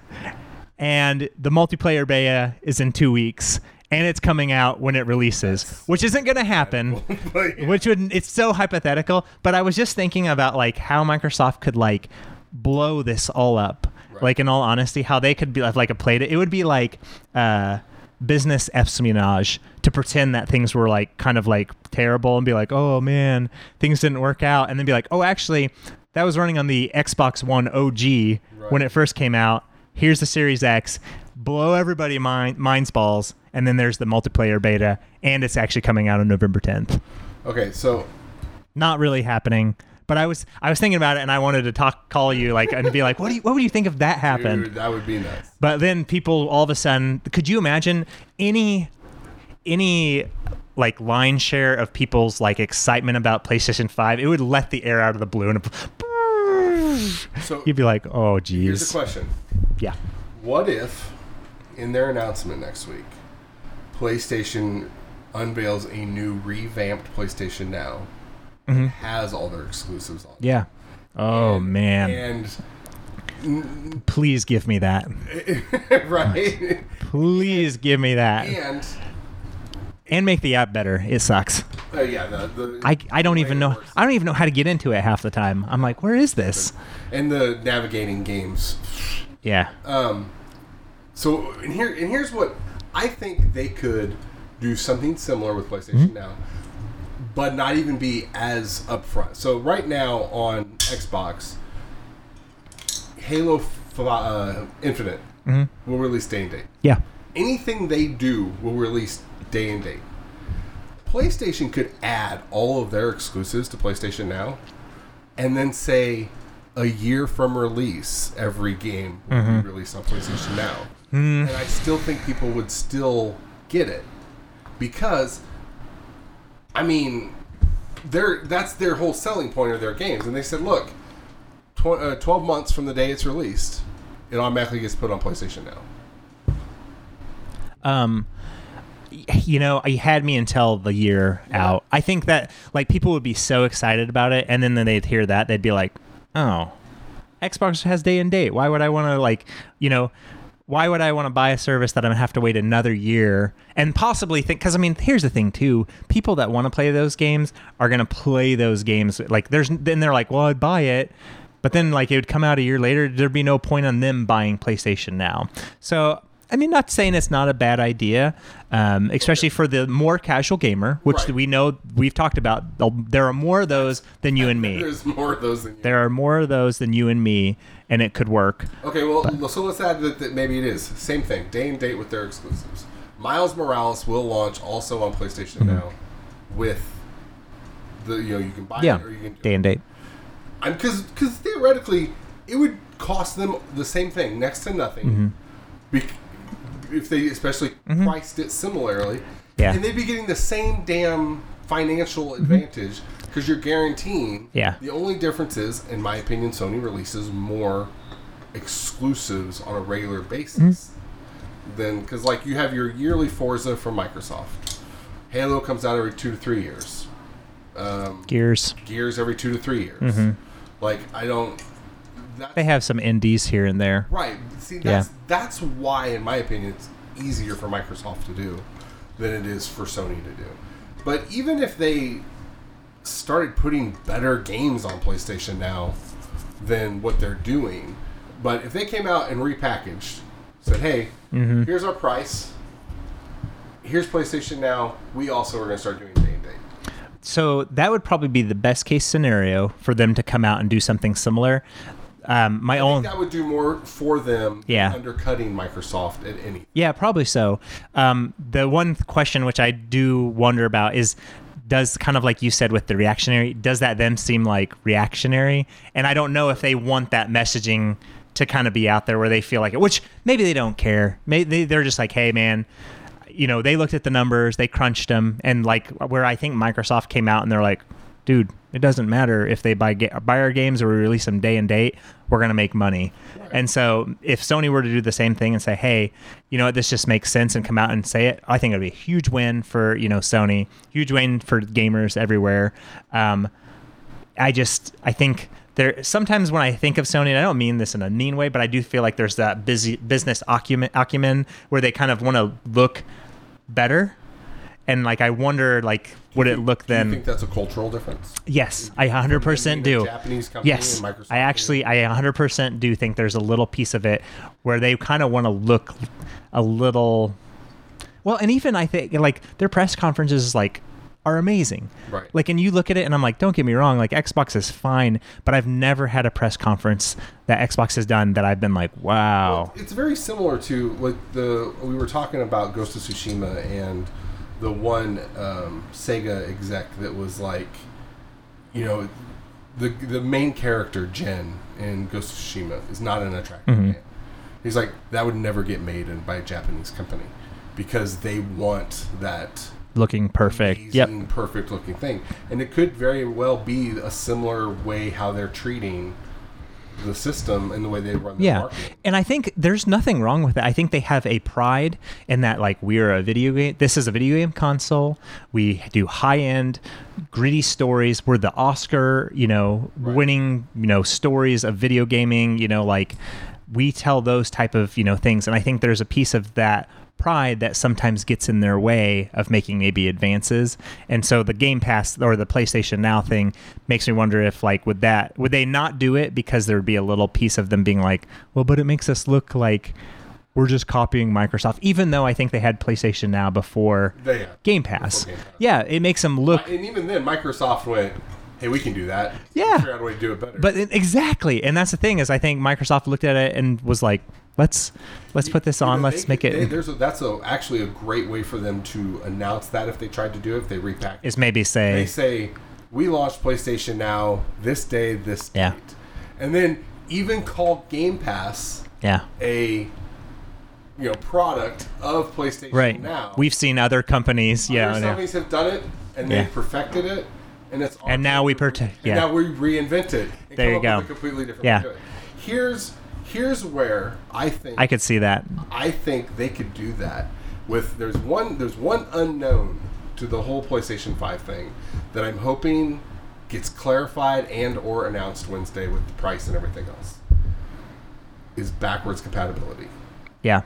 and the multiplayer beta is in two weeks, and it's coming out when it releases, which isn't going to happen. *laughs* Yeah. Which would it's so hypothetical, but I was just thinking about like how Microsoft could like blow this all up. Right. Like in all honesty, how they could be like a played it. It would be like uh, business espionage to pretend that things were like kind of like terrible and be like, oh man, things didn't work out, and then be like, oh actually, that was running on the Xbox One OG when it first came out. Here's the Series X. Blow everybody mind minds balls, and then there's the multiplayer beta, and it's actually coming out on November 10th Okay, so not really happening. But I was I was thinking about it, and I wanted to talk, call you, like, and be like, what do you, what would you think if that happened? dude, that would be nuts. But then people all of a sudden, could you imagine any any like line share of people's like excitement about PlayStation Five? It would let the air out of the balloon. *laughs* So You'd be like, oh, geez. here's the question: yeah, What if, in their announcement next week, PlayStation unveils a new revamped PlayStation Now, and has all their exclusives on? Mm-hmm. yeah. Oh And- man, And please give me that. *laughs* right, Please give me that, and and make the app better. It sucks. Uh, yeah, the, the I, I don't even know. I don't even know how to get into it half the time. I'm like, where is this? and the navigating games. Yeah. Um, so and here and here's what I think they could do something similar with PlayStation Mm-hmm. now, but not even be as upfront. So right now on Xbox, Halo f- uh, Infinite Mm-hmm. will release day and date. Yeah. Anything they do will release day and date. PlayStation could add all of their exclusives to PlayStation Now, and then say a year from release, every game will Mm-hmm. be released on PlayStation Now. Hmm. And I still think people would still get it because, I mean, they're, that's their whole selling point of their games. And they said, look, tw- uh, 12 months from the day it's released, it automatically gets put on PlayStation Now. um you know you had me until the year out i think that like people would be so excited about it and then, then they'd hear that they'd be like oh xbox has day and date why would i want to like you know why would i want to buy a service that i'm gonna have to wait another year and possibly think because i mean here's the thing too people that want to play those games are gonna play those games like there's then they're like well i'd buy it but then like it would come out a year later there'd be no point on them buying playstation now so I mean, not saying it's not a bad idea, um, especially for the more casual gamer, which Right. we know we've talked about. There are more of those than you and me. *laughs* There's more of those than you. There are more of those than you and me, and it could work. Okay, well, so let's add that, that maybe it is same thing, day and date with their exclusives. Miles Morales will launch also on PlayStation now, with the you know you can buy Yeah, it or you can day and date. I'm because because theoretically it would cost them the same thing, next to nothing, Mm-hmm. if they especially priced it similarly, Yeah. and they'd be getting the same damn financial advantage because you're guaranteeing. Yeah. The only difference is, in my opinion, Sony releases more exclusives on a regular basis Mm-hmm. than because like you have your yearly Forza from Microsoft. Halo comes out every two to three years. Um, Gears. Gears every two to three years. Mm-hmm. Like I don't. They have some indies here and there. right. See, that's that's why, in my opinion, it's easier for Microsoft to do than it is for Sony to do. But even if they started putting better games on PlayStation now than what they're doing, but if they came out and repackaged, said, "Hey, Mm-hmm. here's our price. Here's PlayStation Now. We also are going to start doing day and date." So that would probably be the best case scenario for them to come out and do something similar. Um, my I own. think that would do more for them Yeah. than undercutting Microsoft at any. Yeah, probably so. Um, the one question which I do wonder about is does kind of like you said with the reactionary, does that then seem like reactionary? And I don't know if they want that messaging to kind of be out there where they feel like it, which maybe they don't care. Maybe they- they're just like, hey, man, you know, they looked at the numbers, they crunched them, and like where I think Microsoft came out and they're like, dude, it doesn't matter if they buy ga- buy our games or we release them day and date, we're gonna make money. And so if Sony were to do the same thing and say, hey, you know what, this just makes sense and come out and say it, I think it'd be a huge win for you know Sony, huge win for gamers everywhere. Um, I just I think there sometimes when I think of Sony, and I don't mean this in a mean way, but I do feel like there's that busy business acumen, acumen where they kind of want to look better, and like I wonder like would it look then? Do you think that's a cultural difference? Yes, I 100% being a do. Japanese company Yes, and Microsoft I actually, I 100% do think there's a little piece of it where they kind of want to look a little. Well, and even I think like their press conferences like are amazing. Right. Like, and you look at it, and I'm like, don't get me wrong, like Xbox is fine, but I've never had a press conference that Xbox has done that I've been like, wow. It's very similar to like the we were talking about Ghost of Tsushima and the one um, Sega exec that was like, you know, the the main character Jin in Ghost of Tsushima is not an attractive Mm-hmm. man. He's like that would never get made in, by a Japanese company because they want that Looking perfect. Yep. perfect looking thing. And it could very well be a similar way how they're treating the system and the way they run their Yeah. marketing. And I think there's nothing wrong with it. I think they have a pride in that, like, we're a video game. This is a video game console. We do high end, gritty stories. We're the Oscar, you know, winning, you know, stories of video gaming, you know, like we tell those type of you know things, and I think there's a piece of that pride that sometimes gets in their way of making maybe advances. And so the Game Pass or the PlayStation Now thing makes me wonder if like would that would they not do it because there would be a little piece of them being like, well, but it makes us look like we're just copying Microsoft, even though I think they had PlayStation Now before They. Game Pass. Game Pass. Yeah, it makes them look. And even then, Microsoft went, "Hey, we can do that. Yeah. figure out a way to do it better." But it- exactly, and that's the thing is, I think Microsoft looked at it and was like, let's let's put this You on, know, let's they make it. they- there's a, that's a, actually a great way for them to announce that if they tried to do it, if they repack. is maybe say They say, we launched PlayStation Now this day, this date, Yeah. and then even call Game Pass yeah, a you know product of PlayStation right. Now. We've seen other companies, yeah, Other yeah. companies have done it and Yeah. they perfected it, and it's our And now we to- prote- and yeah. now we reinvent it. There you go. Completely different Yeah. way to do it. Here's here's where I think I could see that. I think they could do that with there's one there's one unknown to the whole PlayStation 5 thing that I'm hoping gets clarified and or announced Wednesday with the price and everything else. Is backwards compatibility. Yeah,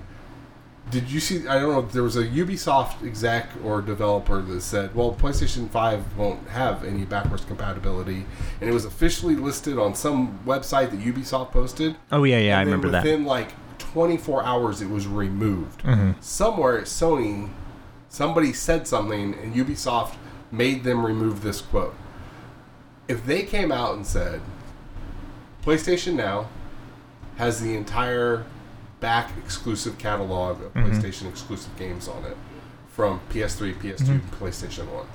Did you see? I don't know. There was a Ubisoft exec or developer that said, "Well, PlayStation Five won't have any backwards compatibility," and it was officially listed on some website that Ubisoft posted. Oh yeah, yeah, I remember that. Within like 24 hours, it was removed. Mm-hmm. Somewhere at Sony, somebody said something, and Ubisoft made them remove this quote. If they came out and said, PlayStation Now has the entire back exclusive catalog of Mm-hmm. PlayStation exclusive games on it from PS3, PS2, Mm-hmm. PlayStation 1.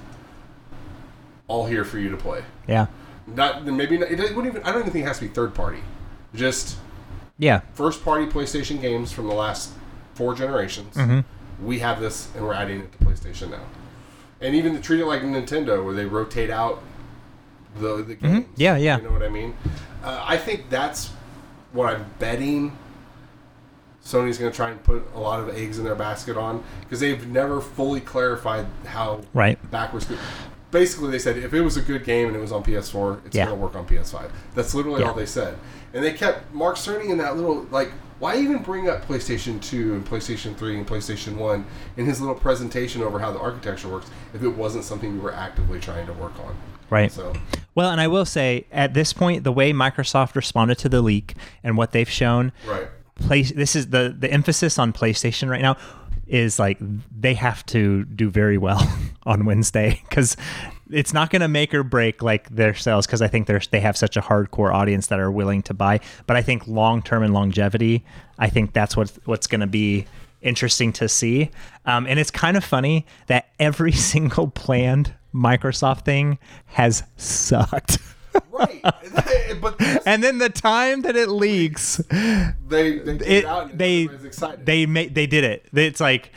All here for you to play. Yeah, Not maybe not, it wouldn't even. I don't even think it has to be third party. Just yeah, first party PlayStation games from the last four generations. Mm-hmm. We have this, and we're adding it to PlayStation now. And even to treat it like Nintendo, where they rotate out the the games. Mm-hmm. Yeah, yeah. You know what I mean? Uh, I think that's what I'm betting. Sony's going to try and put a lot of eggs in their basket on because they've never fully clarified how Right. backwards. Basically, they said if it was a good game and it was on PS4, it's Yeah. going to work on PS5. That's literally Yeah. all they said. And they kept Mark Cerny in that little like. Why even bring up PlayStation 2 and PlayStation 3 and PlayStation 1 in his little presentation over how the architecture works if it wasn't something we were actively trying to work on? right. So, Well, and I will say at this point, the way Microsoft responded to the leak and what they've shown, right. Play this is the the emphasis on PlayStation right now is like they have to do very well *laughs* on Wednesday because it's not going to make or break like their sales because I think there's they have such a hardcore audience that are willing to buy. But I think long term and longevity, I think that's what what's going to be interesting to see. Um, and it's kind of funny that every *laughs* single planned Microsoft thing has sucked. *laughs* Right. *laughs* but and then the time that it leaks, they they it it out and they excited. they made they did it. It's like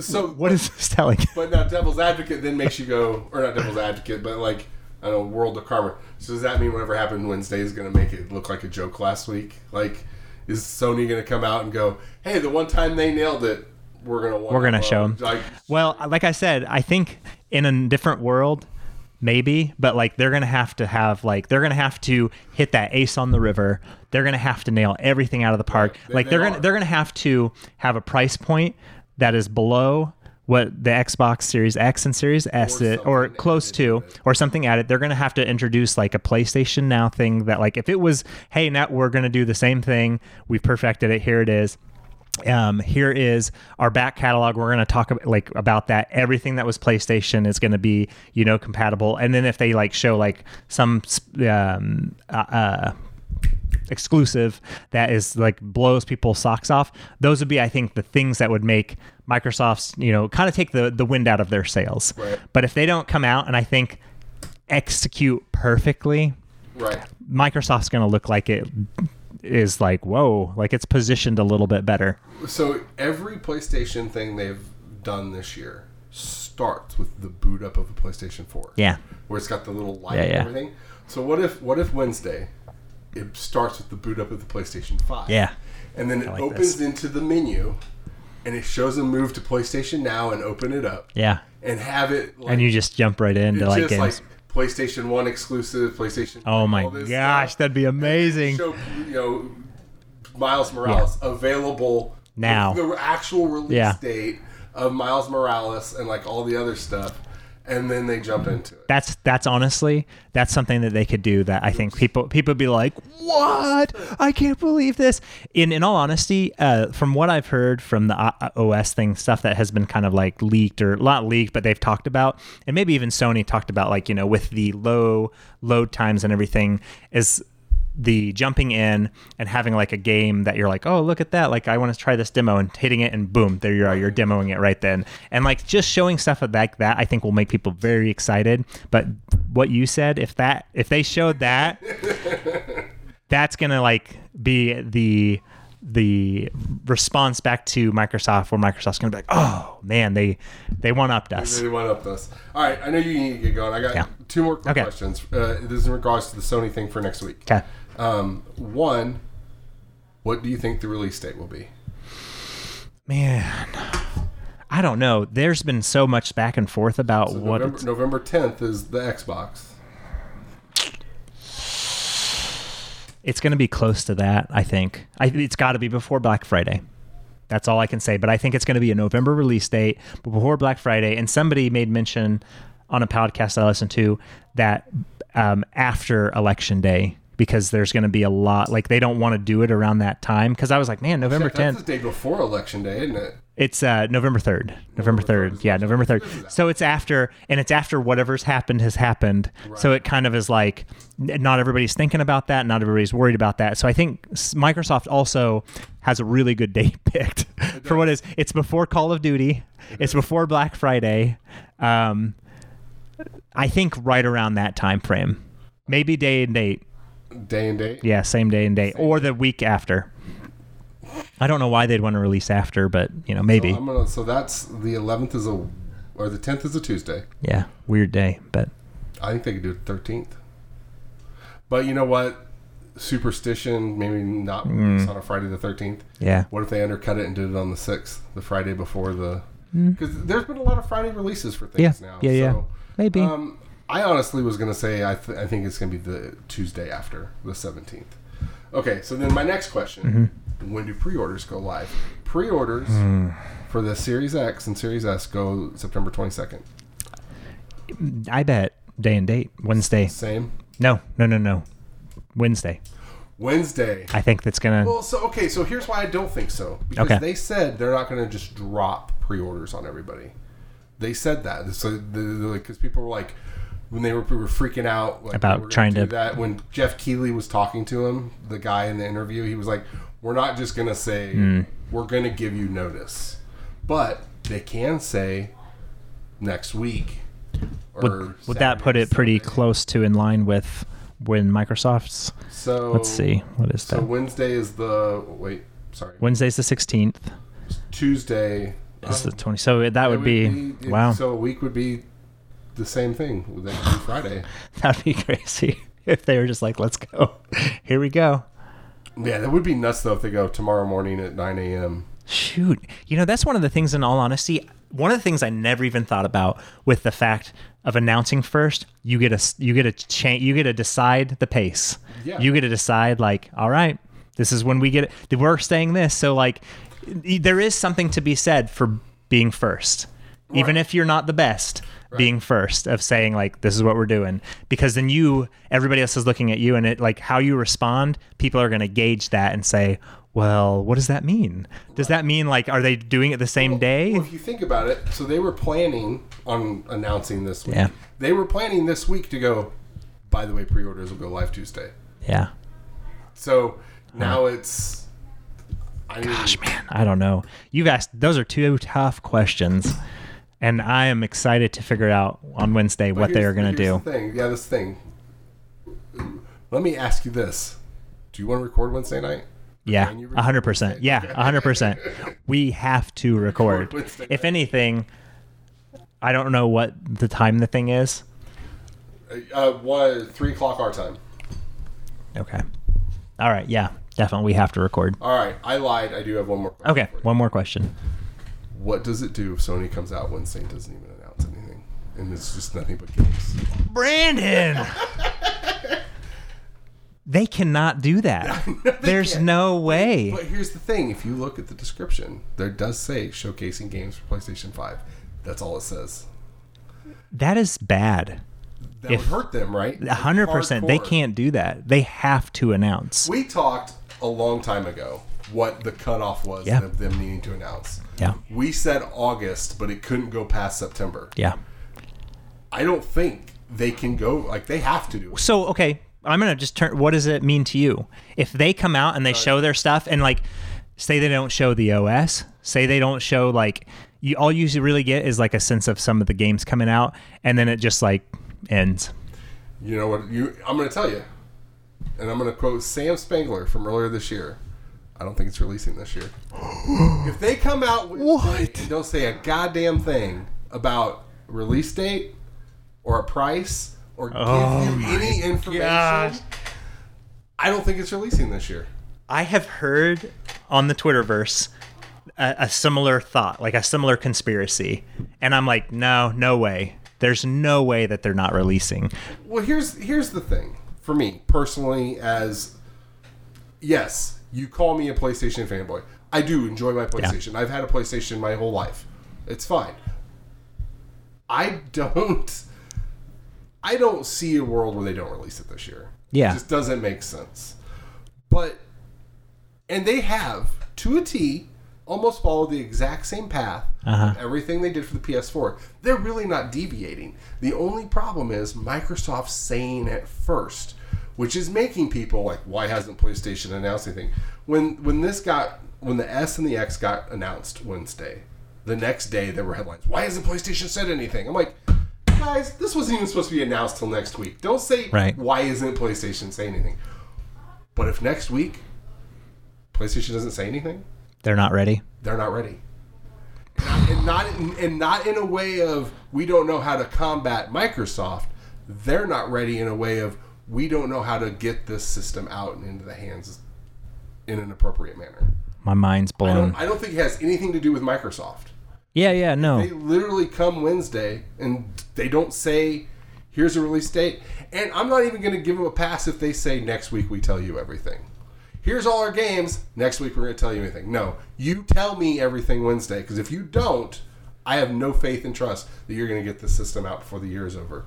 so what is this telling? But now devil's advocate then makes you go, or not devil's advocate, but like I don't know, world of karma. So does that mean whatever happened Wednesday is going to make it look like a joke last week? Like, is Sony going to come out and go, "Hey, the one time they nailed it, we're going to We're gonna show 'em." Like, Well, like I said, I think in a different world, maybe, but like they're gonna have to have like they're gonna have to hit that ace on the river. They're gonna have to nail everything out of the park. They- like they they're gonna they're gonna have to have a price point that is below what the Xbox Series X and Series S Or it, or close to to it. or something at it. They're gonna have to introduce like a PlayStation Now thing that like if it was hey now we're gonna do the same thing we've perfected it here it is um, here is our back catalog. We're going to talk about, like about that. Everything that was PlayStation is going to be you know compatible. And then if they like show like some um, uh, uh, exclusive that is like blows people's socks off, those would be I think the things that would make Microsoft's you know kind of take the the wind out of their sails. Right. But if they don't come out and I think execute perfectly, right. Microsoft's going to look like it is like whoa, like it's positioned a little bit better. So every PlayStation thing they've done this year starts with the boot up of the PlayStation 4. Yeah. Where it's got the little light Yeah, and yeah. everything. So what if what if Wednesday it starts with the boot up of the PlayStation 5? Yeah. And then it like opens this. into the menu and it shows them move to PlayStation Now and open it up Yeah. and have it like, and you just jump right into like games. like PlayStation 1 exclusive, PlayStation oh my gosh, stuff. that'd be amazing. Show, you know, Miles Morales available Now. The actual release Yeah. date of Miles Morales and like all the other stuff, and then they jump into it. That's that's honestly that's something that they could do that I think people people be like, "What? I can't believe this." In in all honesty, uh, from what I've heard from the OS thing stuff that has been kind of like leaked or not leaked, but they've talked about, and maybe even Sony talked about, like you know, with the low load times and everything, is the jumping in and having like a game that you're like, oh, look at that. Like, I want to try this demo and hitting it, and boom, there you are. You're demoing it right then. And like just showing stuff like that, I think will make people very excited. But what you said, if that, if they showed that, that's going to like be the, the response back to Microsoft where Microsoft's going to be like, oh man, they, they one upped us. They went up this. All right, I know you need to get going. I got Yeah. two more quick Okay. questions. Uh, this is in regards to the Sony thing for next week. Okay. Um, one, what do you think the release date will be? Man, I don't know. There's been so much back and forth about what November, November 10th is the Xbox. it's going to be close to that. I think. I, it's got to be before Black Friday. That's all I can say. But I think it's going to be a November release date before Black Friday. And somebody made mention on a podcast I listened to that um, after Election Day because there's going to be a lot like they don't want to do it around that time. Because I was like, man, November Shit, that's 10th. the day before Election Day, isn't it? It's uh, November third. November third. Yeah, November third. So it's after, and it's after whatever's happened has happened. So it kind of is like, not everybody's thinking about that. Not everybody's worried about that. So I think Microsoft also has a really good date *laughs* picked for what is. It's before Call of Duty. It's before Black Friday. Um, I think right around that time frame, maybe day and date. Day and date. Yeah, same day and date, or the week after. I don't know why they'd want to release after, but you know, maybe. So, I'm gonna, so that's the 11th is a, or the 10th is a Tuesday. Yeah, weird day, but I think they could do it 13th. But you know what? Superstition, maybe not Mm. on a Friday the 13th. yeah, What if they undercut it and did it on the 6th, the Friday before the. Mm. Because there's been a lot of Friday releases for things yeah, now. yeah, yeah, so, maybe. Um, I honestly was going to say I, th- I think it's going to be the Tuesday after, the 17th. Okay, so then my next question Mm-hmm. when do pre orders go live? Pre orders Mm. for the Series X and Series S go September 22nd. I bet day and date Wednesday. Same. No, no, no, no, Wednesday. Wednesday. I think that's gonna. Well, so okay, so here's why I don't think so. Because Okay. they said they're not going to just drop pre-orders on everybody. They said that, so because people were like, when they were, were freaking out like, About "We're trying do to- that. When Geoff Keighley was talking to him, the guy in the interview, he was like, "We're not just going to say Hmm. we're going to give you notice, but they can say next week." Or would, would that put it pretty close to in line with when Microsoft's? So Let's see, what is that? So? Wednesday is the wait, sorry, Wednesday's the sixteenth. Tuesday Is uh, the twenty? So that would be, it- wow. So a week would be the same thing. That Friday. *laughs* That'd be crazy if they were just like, "Let's go, *laughs* here we go." Yeah, that would be nuts though if they go tomorrow morning at 9 a.m. Shoot. You know, that's one of the things, in all honesty, one of the things I never even thought about with the fact of announcing first, you get a, you get a change, you get to decide the pace. Yeah. You get to decide, like, all right, this is when we get it. We're saying this. So, like, there is something to be said for being first, even if you're not the best. Being first of saying like this is what we're doing because then you everybody else is looking at you and it like how you respond people are going to gauge that and say well what does that mean does that mean like are they doing it the same day Well, if you think about it, so they were planning on announcing this week. Yeah. They were planning this week to go. By the way, pre-orders will go live Tuesday. yeah So now it's. I mean, gosh man i don't know you've asked those are two tough questions and i am excited to figure out on wednesday but what they are going to do the Thing. Yeah, this thing. Let me ask you this: Do you want to record Wednesday night? yeah 100% Wednesday? yeah 100% we have to *laughs* record Wednesday if anything i don't know what the time the thing is Uh, what three o'clock our time? okay all right yeah definitely we have to record All right, I lied. I do have one more. Question okay one more question What does it do if Sony comes out Wednesday Saint doesn't even announce anything, and it's just nothing but games? brandon *laughs* They cannot do that. *laughs* There's can't. no way. But here's the thing: if you look at the description, there does say showcasing games for PlayStation Five. That's all it says. That is bad. That If- would hurt them, right? A hundred percent. They can't do that. They have to announce. We talked a long time ago what the cutoff was Yeah. of them needing to announce. Yeah. We said August, but it couldn't go past September. Yeah. I don't think they can go like they have to do it. So okay, I'm gonna just turn. What does it mean to you if they come out and they show their stuff and like say they don't show the OS, say they don't show like you all you really get is like a sense of some of the games coming out, and then it just like ends. You know what? You I'm going to tell you, and I'm going to quote Sam Spangler from earlier this year. I don't think it's releasing this year. *gasps* if they come out with What? They don't say a goddamn thing about release date or a price or give oh you any information, gosh. I don't think it's releasing this year. I have heard on the Twitterverse a, a similar thought, like a similar conspiracy, and I'm like, no, no way. There's no way that they're not releasing. Well, here's here's the thing for me personally. As yes, you call me a PlayStation fanboy. I do enjoy my PlayStation. I've had a PlayStation my whole life. It's fine. I don't. I don't see a world where they don't release it this year. Yeah. it just doesn't make sense. But and they have to a T almost followed the exact same path uh-huh. of everything they did for the PS4. They're really not deviating. The only problem is Microsoft saying it first, which is making people like, why hasn't PlayStation announced anything? When when this got when the S and the X got announced Wednesday, the next day there were headlines. Why hasn't PlayStation said anything? I'm like, guys, this wasn't even supposed to be announced till next week. Don't say Right. why isn't PlayStation saying anything. But if next week PlayStation doesn't say anything, They're not ready. they're not ready. And not, and not in, and not in a way of we don't know how to combat Microsoft. They're not ready in a way of we don't know how to get this system out and into the hands in an appropriate manner. My mind's I blown. don't, I don't think it has anything to do with Microsoft. Yeah, yeah, no. They literally come Wednesday and they don't say, here's a release date. And I'm not even going to give them a pass if they say next week we tell you everything. Here's all our games. Next week we're going to tell you anything. No, you tell me everything Wednesday because if you don't, I have no faith and trust that you're going to get the system out before the year is over.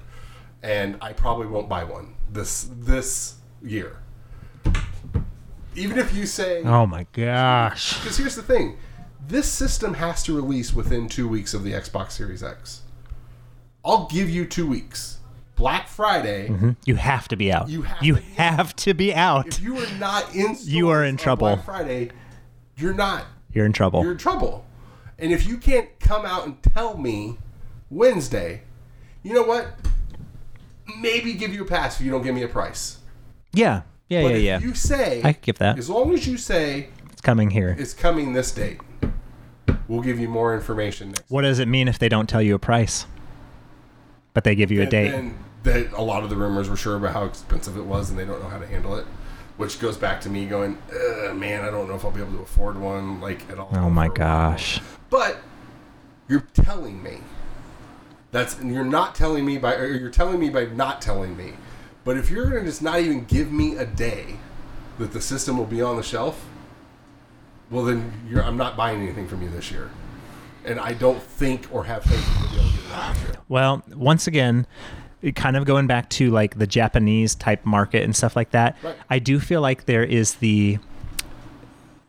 And I probably won't buy one this this year. Even if you say Oh my gosh. because here's the thing this system has to release within two weeks of the Xbox Series X. I'll give you two weeks. Black Friday, mm-hmm. You have to be out. You have you to be have to be out. if you are not in *laughs* You are in trouble. Black Friday, you're not. You're in trouble. You're in trouble. And if you can't come out and tell me Wednesday, you know what? Maybe give you a pass if you don't give me a price. yeah. Yeah, But yeah, if yeah. you say, I could give that. as long as you say It's coming here. it's coming this date, we'll give you more information next What does it mean if they don't tell you a price? But they give you a date. then that a lot of the rumors were sure about how expensive it was, and they don't know how to handle it. Which goes back to me going, man, I don't know if I'll be able to afford one like at all. oh my for a while." gosh. But you're telling me that's and you're not telling me by or you're telling me by not telling me. But if you're gonna just not even give me a day that the system will be on the shelf, well then you're, I'm not buying anything from you this year. And I don't think or have faith you'll be able to get it out this. Well, once again, kind of going back to like the Japanese type market and stuff like that. Right. I do feel like there is the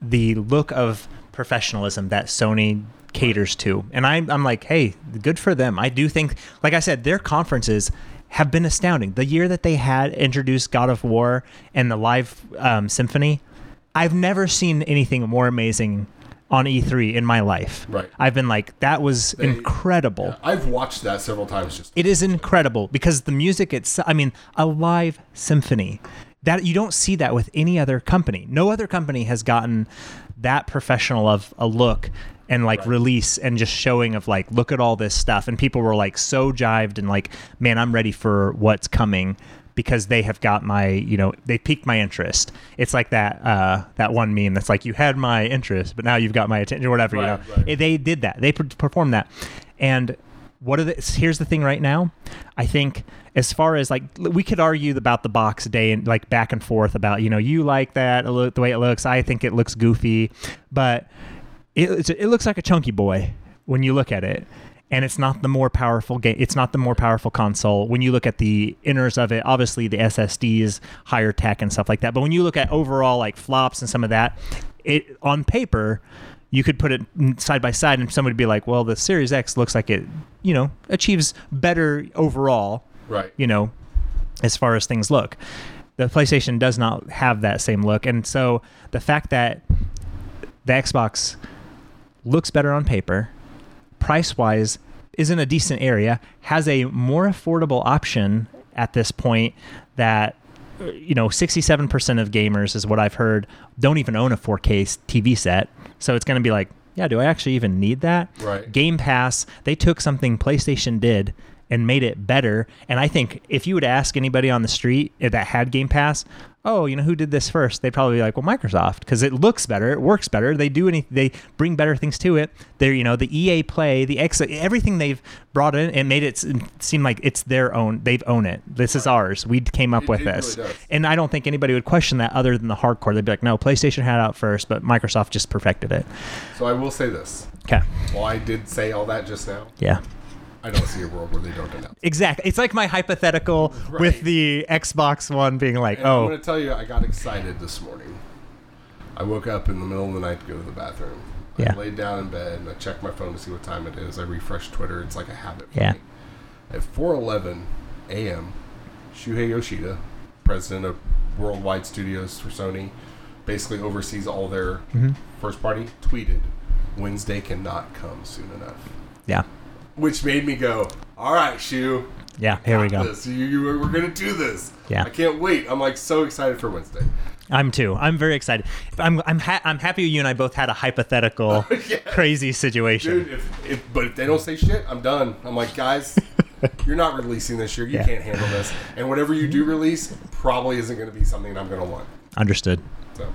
the look of professionalism that Sony caters to. And I'm, I'm like, hey, good for them. I do think, like I said, their conferences have been astounding. The year that they had introduced God of War and the live um, symphony, I've never seen anything more amazing on E3 in my life. Right. I've been like, that was incredible. I've watched that several times. Just It is incredible because the music itself, I mean, a live symphony. That you don't see that with any other company. No other company has gotten that professional of a look and like release and just showing of like look at all this stuff and people were like so jived and like man I'm ready for what's coming because they have got my you know they piqued my interest. It's like that uh that one meme that's like you had my interest but now you've got my attention or whatever you know. right. They did that. They per- performed that. And what are the here's the thing right now i think as far as like we could argue about the box day and like back and forth about you know you like that the way it looks i think it looks goofy but it, it's- it looks like a chunky boy when you look at it and it's not the more powerful game it's not the more powerful console when you look at the inners of it obviously the ssd is higher tech and stuff like that but when you look at overall like flops and some of that it on paper you could put it side by side and somebody would be like well the series x looks like it you know achieves better overall Right. you know, as far as things look. The PlayStation does not have that same look. And so the fact that the Xbox looks better on paper, price wise, is in a decent area, has a more affordable option at this point that you know 67% of gamers is what I've heard don't even own a 4K TV set. So it's going to be like, yeah, do I actually even need that? Right. Game Pass, they took something PlayStation did and made it better. And I think if you would ask anybody on the street that had Game Pass, oh, you know, who did this first? They'd probably be like, well, Microsoft, because it looks better, it works better. They do any, they bring better things to it. They're, you know, the EA Play, the X, everything they've brought in and made it seem like it's their own. They've owned it. This is ours. We came up It- with it this. does. and I don't think anybody would question that other than the hardcore. They'd be like, no, PlayStation had it out first, but Microsoft just perfected it. So I will say this. Okay. Well, I did say all that just now, Yeah. I don't see a world where they don't announce. Exactly. It's like my hypothetical Right. with the Xbox One being like, And I'm oh, going to tell you, I got excited this morning. I woke up in the middle of the night to go to the bathroom. Yeah. I laid down in bed and I checked my phone to see what time it is. I refreshed Twitter. It's like a habit for Yeah. me. At 4:11 a.m., Shuhei Yoshida, president of Worldwide Studios for Sony, basically oversees all their Mm-hmm. first party, tweeted, "Wednesday cannot come soon enough," yeah. Which made me go, "All right, Shu, Yeah, here we go. This. You, you, we're gonna do this. Yeah. I can't wait. I'm like so excited for Wednesday. I'm too. I'm very excited. I'm I'm ha- I'm happy you and I both had a hypothetical *laughs* Yeah. crazy situation. Dude, if, if but if they don't say shit, I'm done. I'm like, guys, *laughs* you're not releasing this year. You Yeah. can't handle this. And whatever you do release probably isn't going to be something I'm going to want. Understood. So,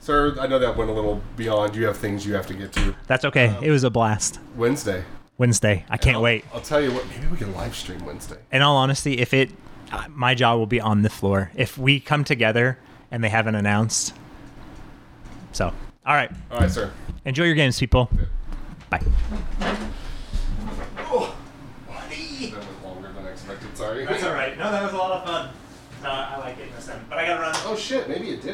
sir, I know that went a little beyond. You have things you have to get to. That's okay. Um, it was a blast. Wednesday. Wednesday. I can't I'll, wait. I'll tell you what. Maybe we can live stream Wednesday. In all honesty, if it, uh, my jaw will be on the floor if we come together and they haven't announced. So, all right. All right, sir. Enjoy your games, people. Bye. Oh, that was longer than I expected. Sorry. That's all right. No, that was a lot of fun. No, I like it in a second, but I gotta run. Oh shit! Maybe it did.